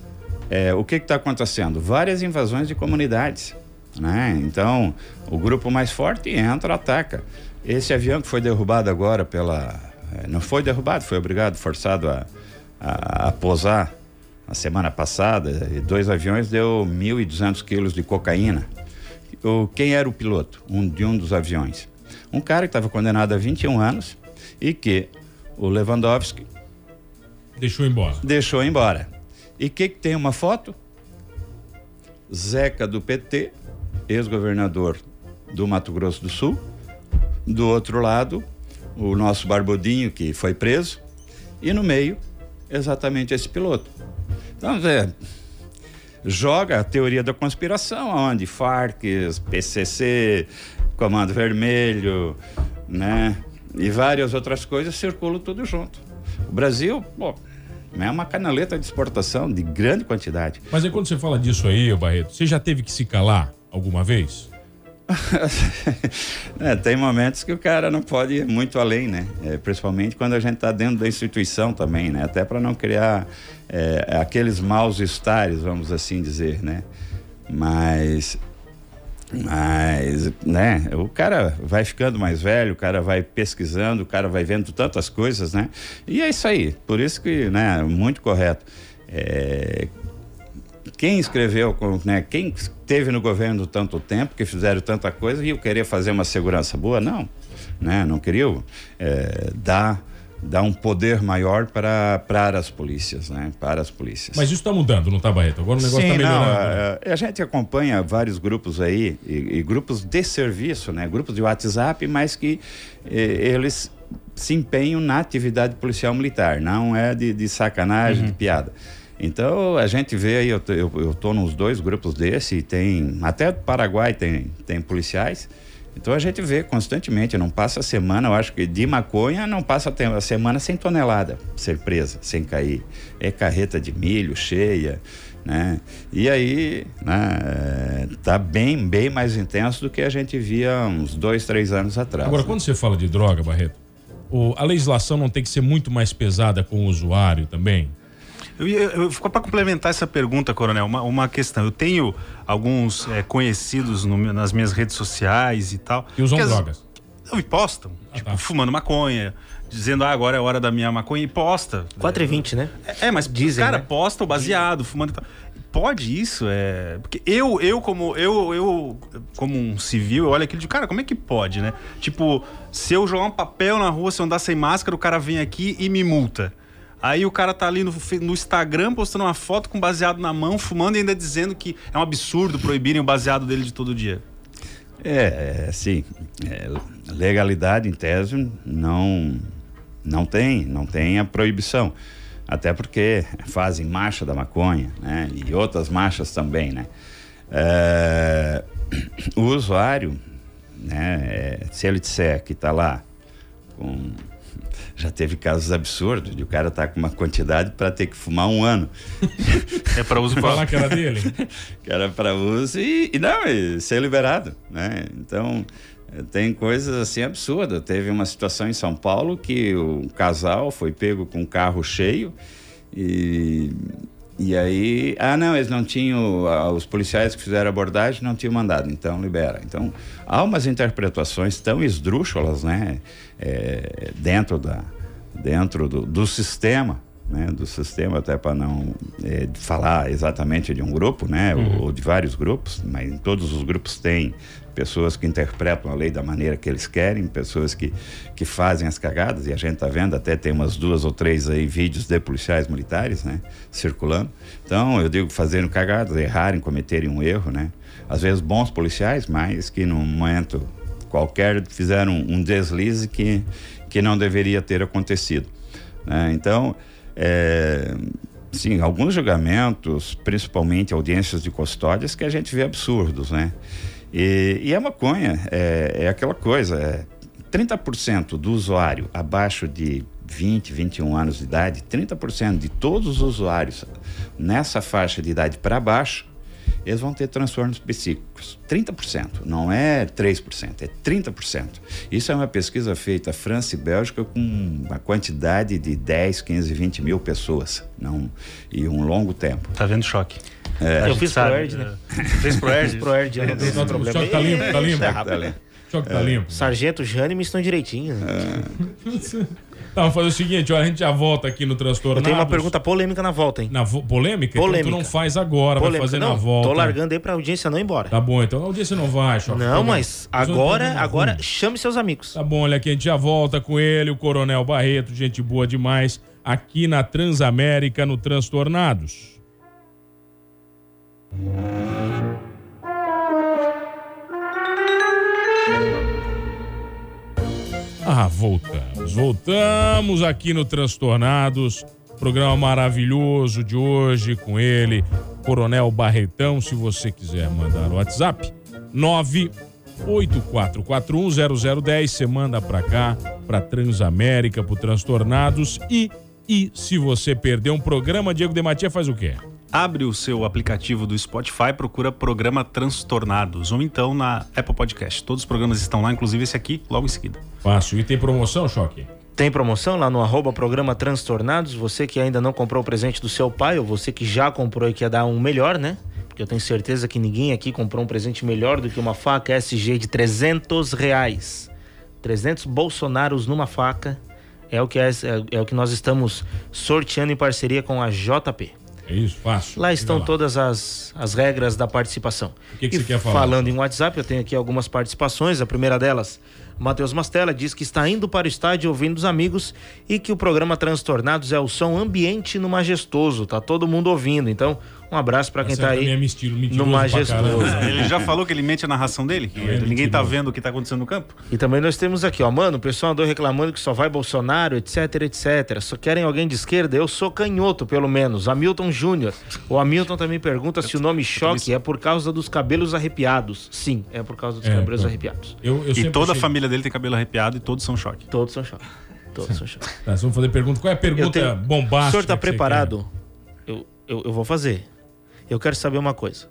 é, o que está acontecendo? Várias invasões de comunidades, né? Então, o grupo mais forte entra, ataca. Esse avião que foi derrubado agora pela... é, Não foi derrubado, foi obrigado, forçado a, a, a pousar a semana passada, e dois aviões deu 1.200 quilos de cocaína. O, quem era o piloto um, de um dos aviões? Um cara que estava condenado a 21 anos e que o Lewandowski Deixou embora. deixou embora. E que, que tem uma foto? Zeca do PT, ex-governador do Mato Grosso do Sul. Do outro lado, o nosso Barbudinho, que foi preso. E no meio, exatamente esse piloto. Então, Zé, joga a teoria da conspiração, onde Farc, PCC, Comando Vermelho, né? E várias outras coisas circulam tudo junto. O Brasil, pô, é uma canaleta de exportação de grande quantidade. Mas aí quando você fala disso aí, Barreto, você já teve que se calar alguma vez? (laughs) É, tem momentos que o cara não pode ir muito além, né? É, principalmente quando a gente está dentro da instituição também, né? Até para não criar é, aqueles maus estares, vamos assim dizer, né? Mas, mas, né? O cara vai ficando mais velho, o cara vai pesquisando, o cara vai vendo tantas coisas, né? E é isso aí. Por isso que, né? Muito correto. É, quem escreveu, né, quem esteve no governo tanto tempo, que fizeram tanta coisa, e eu querer fazer uma segurança boa? Não, né? Não queriam é, dar, dar um poder maior para, para as polícias, né? Para as polícias. Mas isso tá mudando, não tá, Barreto? Agora o negócio Sim, tá não, melhorando. né? a, a gente acompanha vários grupos aí, e, e grupos de serviço, né? Grupos de WhatsApp, mas que eh, eles se empenham na atividade policial militar, não é de, de sacanagem, Uhum. de piada. Então a gente vê aí, eu, eu, eu tô nos dois grupos desse, e tem até do Paraguai tem, tem policiais. Então a gente vê constantemente, não passa a semana, eu acho que de maconha não passa a semana sem tonelada ser presa, sem cair. É carreta de milho cheia, né? E aí, né, é, tá bem, bem mais intenso do que a gente via uns dois, três anos atrás. Agora, né? quando você fala de droga, Barreto, o- a legislação não tem que ser muito mais pesada com o usuário também? Eu, eu, para complementar essa pergunta, Coronel, uma, uma questão. Eu tenho alguns eh, conhecidos no nas minhas redes sociais e tal. Que usam as- drogas. Não, e postam. tipo, tá. fumando maconha, dizendo, ah, agora é a hora da minha maconha, e posta. 4 e 20, né? É, mas Dizem, cara, né? posta o baseado, fumando e tal. Pode isso? É... Porque eu, eu como eu, eu, como um civil, eu olho aquilo de, cara, como é que pode, né? Tipo, se eu jogar um papel na rua, se eu andar sem máscara, o cara vem aqui e me multa. Aí o cara tá ali no, no Instagram postando uma foto com baseado na mão, fumando e ainda dizendo que é um absurdo proibirem o baseado dele de todo dia. É, é sim. É, legalidade, em tese, não, não tem, não tem a proibição. Até porque fazem marcha da maconha, né? E outras marchas também, né? É, o usuário, né? é, se ele disser que está lá com... Já teve casos absurdos de o cara estar com uma quantidade para ter que fumar um ano. É para uso Falar que era dele. (laughs) que era para uso e, e não, e ser liberado, né? Então, eh, tem coisas assim absurdas. Teve uma situação em São Paulo que o casal foi pego com um carro cheio e, e aí, ah não, eles não tinham, os policiais que fizeram a abordagem não tinham mandado, então libera. Então, há umas interpretações tão esdrúxulas, né? Eh, dentro da, dentro do, do sistema, né, do sistema até para não eh, falar exatamente de um grupo, né, ou, ou de vários grupos, mas em todos os grupos tem pessoas que interpretam a lei da maneira que eles querem, pessoas que, que fazem as cagadas e a gente está vendo até tem umas duas ou três aí vídeos de policiais militares, né, circulando. Então eu digo fazendo cagadas, errarem, cometerem um erro, né, às vezes bons policiais, mas que num momento qualquer fizeram um deslize que que não deveria ter acontecido. né? Então, é, sim, alguns julgamentos, principalmente audiências de custódias, que a gente vê absurdos, né? E, e a maconha é, é aquela coisa, é 30% do usuário abaixo de 20, 21 anos de idade, 30% de todos os usuários nessa faixa de idade para baixo, eles vão ter transtornos psíquicos. 30%, não é 3%, é 30%. Isso é uma pesquisa feita França e Bélgica com uma quantidade de 10, 15, 20 mil pessoas não, e um longo tempo. Tá vendo choque? É, Eu fiz pro Erd, né? Fez pro Erd? Pro Erd, eu não tenho esse O problema. choque tá limpo, tá limpo. Tá, tá ali. Choque tá limpo. Sargento Jane me estão direitinho. né? Tá, vamos fazer o seguinte, olha, a gente já volta aqui no transtorno. Eu tenho uma pergunta polêmica na volta, hein? Na vo- polêmica? Polêmica. Então tu não faz agora, vai fazer não, na volta. Tô largando aí pra audiência não ir embora. Tá bom, então a audiência não vai, Choque. Não, Tá mas eu agora, agora chame seus amigos. Tá bom, olha aqui, a gente já volta com ele, o Coronel Barreto, gente boa demais, aqui na Transamérica, no Transtornados. Ah, voltamos. Voltamos aqui no Transtornados. Programa maravilhoso de hoje com ele, Coronel Barretão. Se você quiser mandar o WhatsApp, 984410010. Você manda pra cá, pra Transamérica, pro Transtornados. E, e se você perder um programa, Diego Dematia faz o quê? Abre o seu aplicativo do Spotify, procura programa Transtornados, ou então na Apple Podcast. Todos os programas estão lá, inclusive esse aqui, logo em seguida. Fácil. E tem promoção, Choque? Tem promoção lá no arroba programa Transtornados. Você que ainda não comprou o presente do seu pai, ou você que já comprou e quer dar um melhor, né? Porque eu tenho certeza que ninguém aqui comprou um presente melhor do que uma faca SG de 300 reais. 300 Bolsonaros numa faca. É o que, é, é o que nós estamos sorteando em parceria com a JP. É isso, fácil. Lá estão todas as, as regras da participação. O que que você quer falar? Falando em WhatsApp, eu tenho aqui algumas participações. A primeira delas, Matheus Mastella diz que está indo para o estádio ouvindo os amigos e que o programa Transtornados é o som ambiente no majestoso. Tá todo mundo ouvindo. Então, um abraço para quem Acerta tá aí estilo, no majestoso. Ele já falou que ele mente a narração dele? Que É, ninguém tá mentiroso. vendo o que tá acontecendo no campo? E também nós temos aqui, ó, mano, o pessoal andou reclamando que só vai Bolsonaro, etc, etc. Só querem alguém de esquerda? Eu sou canhoto, pelo menos. Hamilton Júnior. O Hamilton também pergunta se o nome choque é por causa dos cabelos arrepiados. Sim, é por causa dos É, cabelos pô. arrepiados. Eu, eu E toda a achei- família dele tem cabelo arrepiado e todos são choque. Todos são choque. Todos são choque. (laughs) Tá, vamos fazer pergunta. Qual é a pergunta tenho- bombástica? O senhor tá preparado? Eu, eu, eu vou fazer. Eu quero saber uma coisa.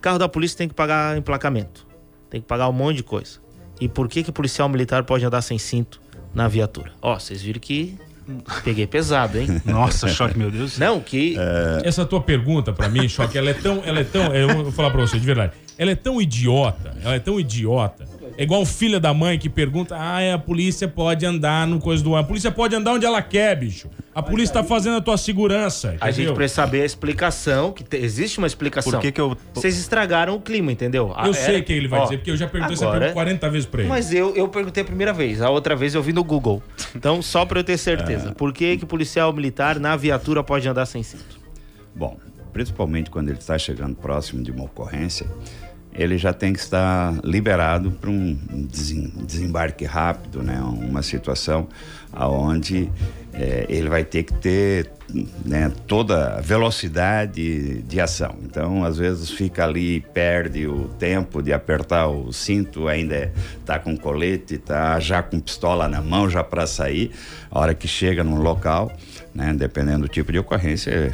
Carro da polícia tem que pagar emplacamento. Tem que pagar um monte de coisa. E por que que o policial militar pode andar sem cinto na viatura? Ó, vocês viram que peguei pesado, hein? (laughs) Nossa, choque, meu Deus. Não, que quer? Essa tua pergunta pra mim, Choque, ela é tão. Ela é tão. Eu vou falar pra você de verdade. Ela é tão idiota. Ela é tão idiota. É igual o filho da mãe que pergunta: ah, é, a polícia pode andar no coisa do ano. A polícia pode andar onde ela quer, bicho. A polícia tá fazendo a tua segurança. A gente entendeu? precisa saber a explicação, que te- existe uma explicação. Por que que eu- Vocês estragaram o clima, entendeu? Ah, Eu era- sei o que ele vai ó, dizer, porque eu já perguntei essa agora- pergunta 40 vezes pra ele. Mas eu, eu perguntei a primeira vez, a outra vez eu vi no Google. Então, só pra eu ter certeza. É. Por que que policial militar na viatura pode andar sem cinto? Bom, principalmente quando ele está chegando próximo de uma ocorrência, ele já tem que estar liberado para um desembarque rápido, né? Uma situação aonde eh, ele vai ter que ter né, toda a velocidade de ação. Então, às vezes fica ali, perde o tempo de apertar o cinto, ainda está com colete, está já com pistola na mão, já para sair. A hora que chega no local, né, dependendo do tipo de ocorrência, é,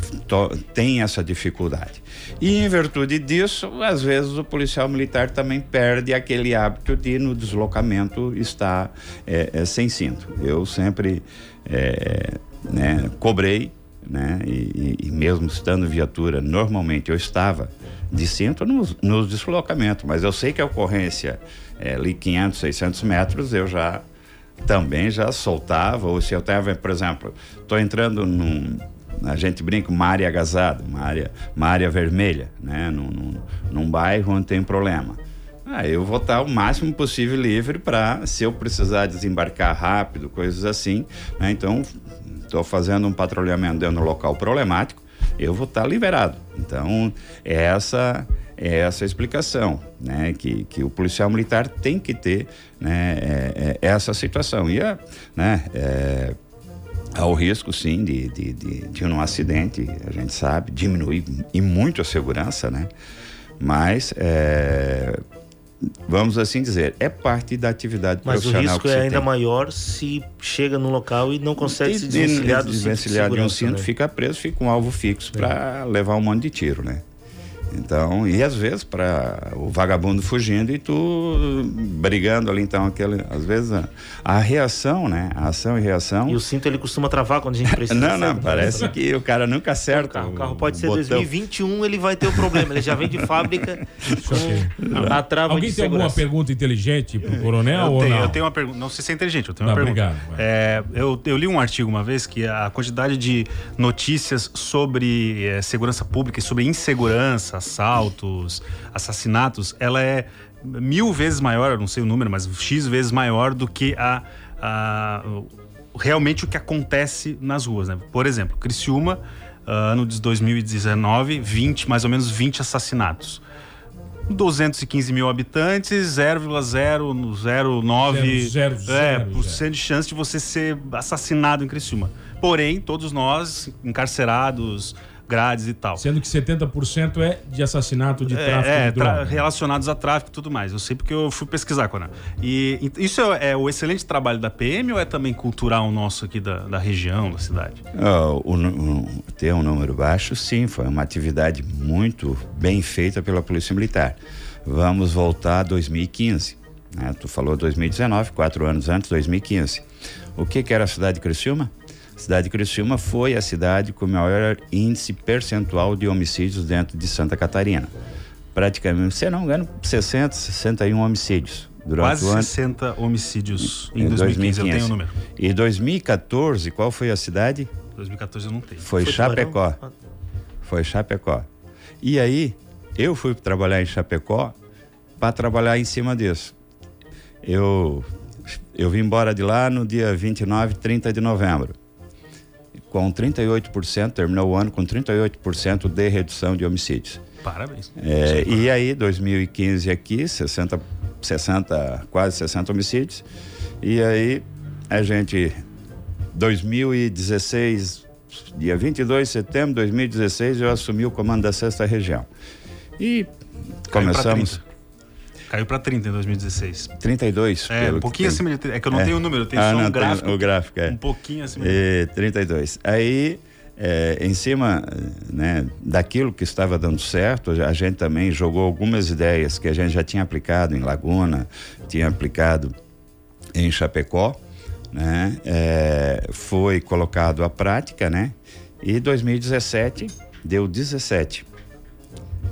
tem essa dificuldade. E em virtude disso, às vezes o policial militar também perde aquele hábito de no deslocamento estar é, é, sem cinto. Eu sempre é, né, cobrei, né, e, e- mesmo estando em viatura, normalmente eu estava de cinto nos, nos deslocamentos, mas eu sei que a ocorrência é, ali 500, 600 metros, eu já também já soltava, ou se eu tava, por exemplo, estou entrando num. A gente brinca, uma área agazada, uma área, uma área vermelha, né? Num, num, num bairro onde tem problema. Ah, eu vou estar o máximo possível livre para, se eu precisar desembarcar rápido, coisas assim, né? Então, estou fazendo um patrulhamento dentro do local problemático, eu vou estar liberado. Então, é essa é essa a explicação, né? Que, que o policial militar tem que ter né, é- é essa situação. E, é, né, é, há o risco, sim, de, de, de, de um acidente, a gente sabe, diminui e muito a segurança, né? Mas, é, vamos assim dizer, é parte da atividade Mas o profissional risco que é você ainda tem. maior se chega no local e não consegue E- se desvencilhar do cinto de desvencilhar de um segurança, cinto, né? fica preso, fica um alvo fixo para levar um monte de tiro, né? Então, e às vezes para o vagabundo fugindo e tu brigando ali, então aquele, às vezes a, a reação, né? A ação e reação. E o cinto ele costuma travar quando a gente (laughs) precisa. não, não, sabe? parece que o cara nunca O acerta. carro, o carro o pode ser botão. 2021, ele vai ter o problema. Ele já vem de fábrica com a trava Alguém de tem alguma segurança. pergunta inteligente pro coronel Eu ou tenho, não? eu tenho uma pergunta. Não sei se é inteligente, eu tenho Tá, uma pergunta. obrigado. É, eu, eu li um artigo uma vez que a quantidade de notícias sobre eh, segurança pública e sobre insegurança, assaltos, assassinatos, ela é mil vezes maior, eu não sei o número, mas X vezes maior do que a, a- realmente o que acontece nas ruas. Né? Por exemplo, Criciúma, ah, ano de 2019, 20, mais ou menos 20 assassinatos. 215 mil habitantes, 0,009 Zero, zero, é, zero, por cento de chance de você ser assassinado em Criciúma. Porém, todos nós encarcerados, grades e tal. Sendo que 70% é de assassinato de tráfico É, é, de tra- droga. relacionados a tráfico e tudo mais. Eu sei porque eu fui pesquisar, Conan. E, e isso é, é o excelente trabalho da PM ou é também cultural nosso aqui da, da região, da cidade? Ah, o o- ter um número baixo, sim, foi uma atividade muito bem feita pela Polícia Militar. Vamos voltar a 2015. Né? Tu falou 2019, quatro anos antes, 2015. O que, que era a cidade de Criciúma? A cidade de Criciúma foi a cidade com o maior índice percentual de homicídios dentro de Santa Catarina. Praticamente, se não me engano, 60, 61 homicídios. Durante Quase o ano, 60 homicídios em em 2015. Eu tenho o número. E 2014, qual foi a cidade? 2014 eu não tenho. Foi, Foi Chapecó. Tubarão? Foi Chapecó. E aí, eu fui trabalhar em Chapecó para trabalhar em cima disso. Eu, eu vim embora de lá no dia 29, 30 de novembro. Com 38%, terminou o ano com 38% de redução de homicídios. Parabéns. É, e aí, 2015 aqui, 60, 60, quase 60 homicídios. E aí, a gente, 2016, dia 22 de setembro de 2016, eu assumi o comando da sexta região. E começamos 30. Caiu para 30 em 2016. 32. É, um pouquinho tem. acima de 30. É que eu não É. tenho o número, eu tenho Ah, só não, um tem gráfico. o gráfico, é. Um pouquinho acima de E 32. Aí, é, em cima né, daquilo que estava dando certo, a gente também jogou algumas ideias que a gente já tinha aplicado em Laguna, tinha aplicado em Chapecó, né? É, foi colocado à prática, né? E 2017 deu 17,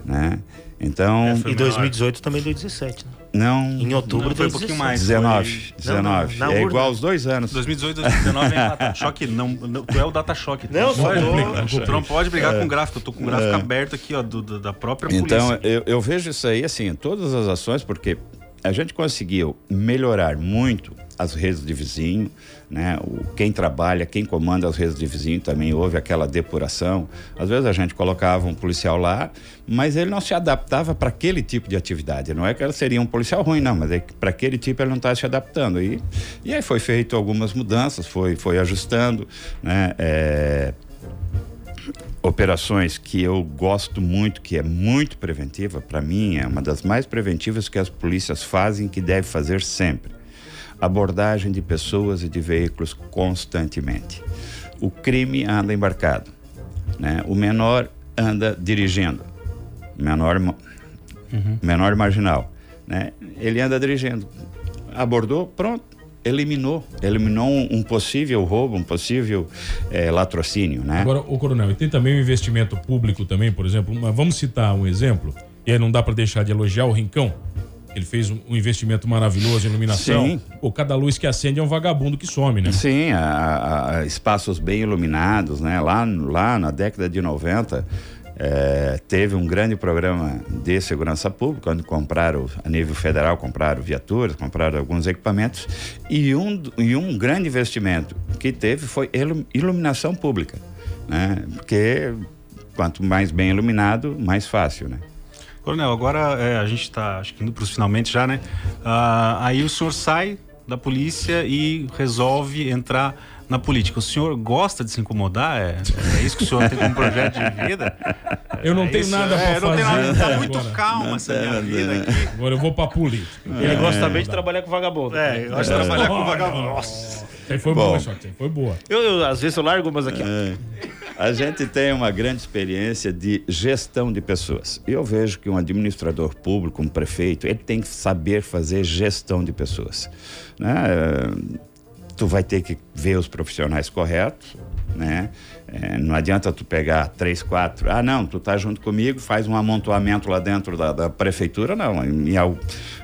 né? Então, É, E menor. 2018 também deu 17, né? Não. Em outubro Não, foi um pouquinho 17. mais. 19, Foi- 19. Não, não, é urna. igual aos dois anos. 2018, 2019 é data choque. Não, não, tu é o data choque. Não, só não, tô- pode- tu não pode brigar com o gráfico. Eu tô com o gráfico aberto aqui, ó, do, do- da própria polícia. Então, eu, eu vejo isso aí, assim, todas as ações, porque a gente conseguiu melhorar muito as redes de vizinho, né? O, quem trabalha, quem comanda as redes de vizinho também houve aquela depuração. Às vezes a gente colocava um policial lá, mas ele não se adaptava para aquele tipo de atividade. Não é que ele seria um policial ruim, não, mas é para aquele tipo ele não estava se adaptando. E, e aí foi feito algumas mudanças, foi, foi ajustando, né? É, operações que eu gosto muito, que é muito preventiva, para mim é uma das mais preventivas que as polícias fazem, que deve fazer sempre. Abordagem de pessoas e de veículos constantemente. O crime anda embarcado, né? O menor anda dirigindo, menor ma- menor marginal, né? Ele anda dirigindo, abordou, pronto, eliminou, eliminou um, possível roubo, um possível eh, latrocínio, né? Agora, o coronel, e tem também o investimento público também, por exemplo, mas vamos citar um exemplo, e aí não dá para deixar de elogiar o Rincão. Ele fez um investimento maravilhoso em iluminação. Sim. Pô, cada luz que acende é um vagabundo que some, né? Sim, a- a- espaços bem iluminados, né? Lá, lá na década de 90, eh, teve um grande programa de segurança pública, onde compraram, a nível federal, compraram viaturas, compraram alguns equipamentos, e um, e um grande investimento que teve foi ilu- iluminação pública, né? Porque quanto mais bem iluminado, mais fácil, né? Coronel, agora é, a gente está indo para os finalmente já, né? Ah, aí o senhor sai da polícia e resolve entrar na política. O senhor gosta de se incomodar? É, é isso que o senhor tem como projeto de vida? Eu não É tenho isso? nada É, pra eu não tenho fazer nada, tá agora. muito calma essa minha vida aqui. Agora eu vou pra política. Ele gosta também de trabalhar com vagabundo. É, eu gosto de trabalhar com vagabundo. Nossa. Aí foi Bom. boa, só que isso aí foi boa. Eu, eu, às vezes eu largo umas aqui. É. A gente tem uma grande experiência de gestão de pessoas. Eu vejo que um administrador público, um prefeito, ele tem que saber fazer gestão de pessoas. Né? Tu vai ter que ver os profissionais corretos, né? Eh, não adianta tu pegar três, quatro. Ah, não, tu tá junto comigo, faz um amontoamento lá dentro da, da prefeitura, não. Em algo,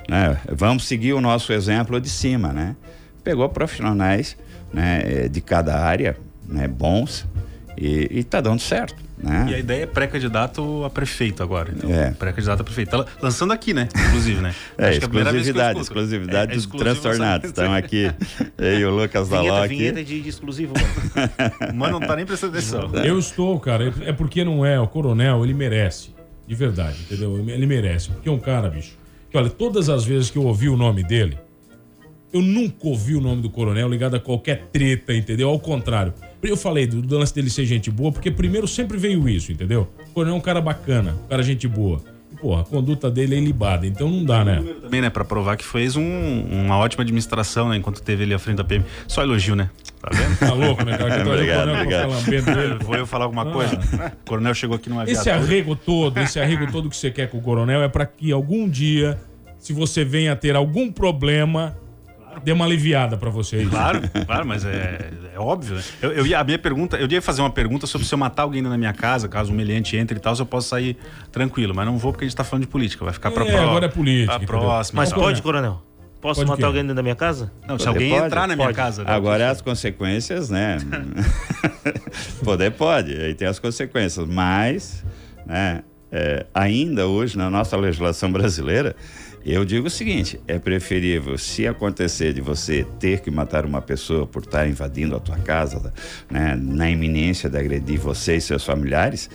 né? Vamos seguir o nosso exemplo de cima, né? Pegou profissionais né, de cada área, né, bons, e, e tá dando certo. Né? E a ideia é pré-candidato a prefeito agora. Então, É. pré-candidato a prefeito. Tá lan- lançando aqui, né? Inclusive, né? (laughs) É, Acho que a primeira vez que eu exclusividade, exclusividade É, dos exclusivo transtornados. Estão aqui, (laughs) eu e o Lucas Daló Vinheta, aqui. vinheta de, de exclusivo, mano. (laughs) Mano, não tá nem prestando atenção. Eu estou, cara. É porque não é. O coronel, ele merece. De verdade, entendeu? Ele merece. Porque é um cara, bicho. Que olha, todas as vezes que eu ouvi o nome dele, eu nunca ouvi o nome do coronel ligado a qualquer treta, entendeu? Ao contrário. Eu falei do, do lance dele ser gente boa, porque primeiro sempre veio isso, entendeu? O coronel é um cara bacana, um cara gente boa. Porra, a conduta dele é ilibada, então não dá, né? Também, né? Pra provar que fez um- uma ótima administração, né? Enquanto teve ele à frente da PM. Só elogio, né? Tá vendo? (laughs) Tá louco, né, cara? Obrigado, obrigado. Vou eu falar alguma coisa? O coronel chegou aqui numa Esse arrego todo, esse arrego todo que você quer com o coronel é pra que algum dia, se você venha a ter algum problema, dê uma aliviada pra vocês. Claro, claro, mas é, é óbvio, né? Eu, eu ia, a minha pergunta, eu ia fazer uma pergunta sobre se eu matar alguém na minha casa, caso um meliante entre e tal, se eu posso sair tranquilo, mas não vou porque a gente tá falando de política, vai ficar pra É, próxima. agora é política, Pra próxima. Mas pode, coronel? Posso Pode matar alguém dentro da minha casa? Não, se Poder alguém pode, entrar na minha pode. casa. né? Agora as consequências, né? (laughs) Poder pode, aí tem as consequências, mas, né? é, ainda hoje na nossa legislação brasileira, eu digo o seguinte: é preferível, se acontecer de você ter que matar uma pessoa por estar invadindo a tua casa, né, na iminência de agredir você e seus familiares.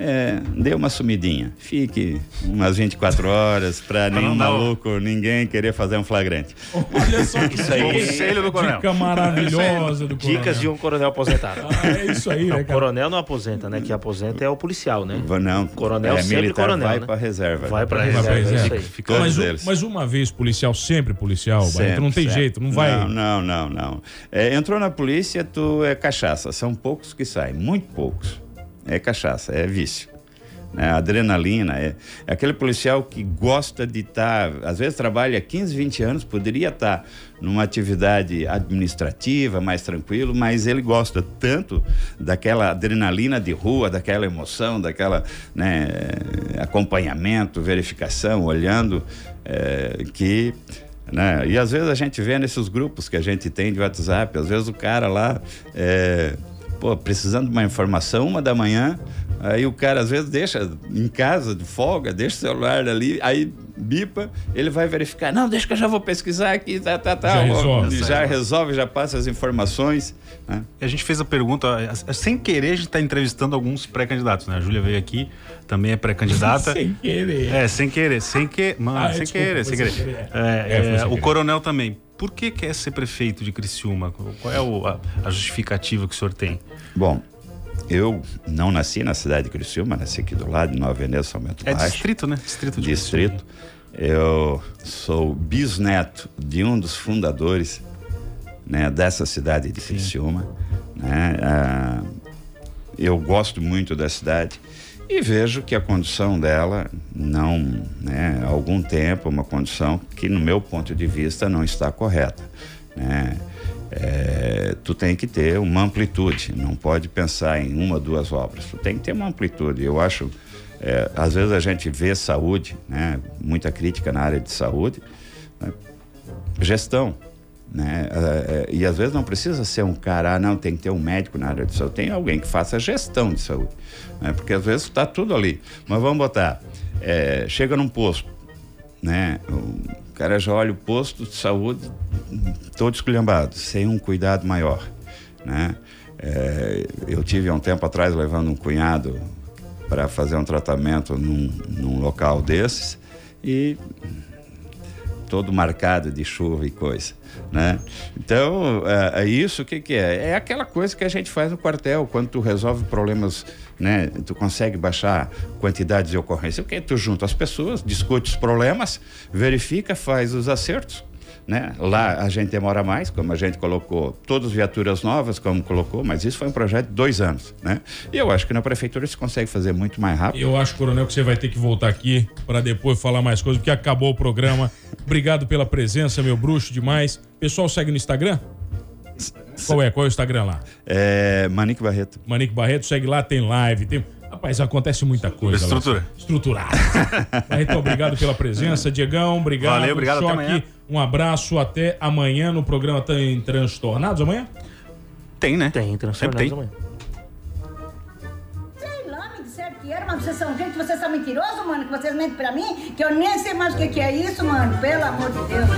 É, dê uma sumidinha. Fique umas 24 horas para nenhum maluco, ninguém querer fazer um flagrante. Olha só que Isso aí. Conselho do coronel. dica maravilhosa do coronel. Dicas de um coronel aposentado. Ah, é isso aí, né, O coronel não aposenta, né? Que aposenta é o policial, né? Não, Coronel é, sempre militar coronel, vai né? para reserva. Vai pra Vai pra reserva, é isso reserva. aí. Fica mas, um- mas uma vez policial, sempre policial, Sempre, então não tem sempre. jeito, não vai. Não, não, não, não. É, entrou na polícia, tu é cachaça. São poucos que saem, muito poucos. É cachaça, é vício. né? Adrenalina. É, é aquele policial que gosta de estar, às vezes trabalha 15, 20 anos, poderia estar numa atividade administrativa, mais tranquilo, mas ele gosta tanto daquela adrenalina de rua, daquela emoção, daquela né, acompanhamento, verificação, olhando, é, que né? E às vezes a gente vê nesses grupos que a gente tem de WhatsApp, às vezes o cara lá, é, pô, precisando de uma informação, uma da manhã, aí o cara às vezes deixa em casa, de folga, deixa o celular ali, aí bipa, ele vai verificar, não, deixa que eu já vou pesquisar aqui, tá, tá, tá. Já resolve. Já resolve, já passa as informações. Né? E a gente fez a pergunta, sem querer, a gente está entrevistando alguns pré-candidatos, né? A Júlia veio aqui, também é pré-candidata. (laughs) Sem querer. É, sem querer, sem que, mano, Ah, sem, desculpa, querer, sem sem querer. querer. É, É, é, sem o querer. coronel também. Por que quer ser prefeito de Criciúma? Qual é o- a, a justificativa que o senhor tem? Bom, eu não nasci na cidade de Criciúma, nasci aqui do lado, em Nova Veneza, São Bento É Baixo. distrito, né? Distrito de distrito. Eu sou bisneto de um dos fundadores né, dessa cidade de Criciúma. Né? Ah, eu gosto muito da cidade e vejo que a condição dela não, né, há algum tempo, uma condição que, no meu ponto de vista, não está correta. Né? É, tu tem que ter uma amplitude, não pode pensar em uma, duas obras, tu tem que ter uma amplitude. Eu acho, é, às vezes a gente vê saúde, né, muita crítica na área de saúde, né, gestão. Né? É, é, e às vezes não precisa ser um cara, ah, não, tem que ter um médico na área de saúde, tem alguém que faça gestão de saúde. Né? Porque às vezes está tudo ali. Mas vamos botar, é, chega num posto, né? O cara já olha o posto de saúde todo esculhambado, sem um cuidado maior, né? É, eu tive há um tempo atrás levando um cunhado para fazer um tratamento num, num local desses e todo marcado de chuva e coisa, né? Então, é, é isso o que que é? É aquela coisa que a gente faz no quartel, quando tu resolve problemas, né? Tu consegue baixar quantidades de ocorrência. O que? Tu junta as pessoas, discute os problemas, verifica, faz os acertos, né? Lá a gente demora mais, como a gente colocou todas as viaturas novas, como colocou, mas isso foi um projeto de dois anos, né? E eu acho que na prefeitura se consegue fazer muito mais rápido. Eu acho, Coronel, que você vai ter que voltar aqui para depois falar mais coisas, porque acabou o programa. Obrigado pela presença, meu bruxo, demais. Pessoal, segue no Instagram? Qual é? Qual é o Instagram lá? É, Manique Barreto. Manique Barreto, segue lá, tem live, tem... Rapaz, acontece muita coisa. lá. Estrutura. Estruturada. (laughs) Barreto, obrigado pela presença. Diegão, obrigado. Valeu, obrigado, até Choque, amanhã. Um abraço, até amanhã no programa Tem Transtornados amanhã? Tem, né? Tem, Sempre transtornados tem. amanhã. Sei lá, me disseram que era, mas vocês são gente, vocês são mentirosos, mano, que vocês mentem pra mim, que eu nem sei mais o que, que é isso, mano, pelo amor de Deus.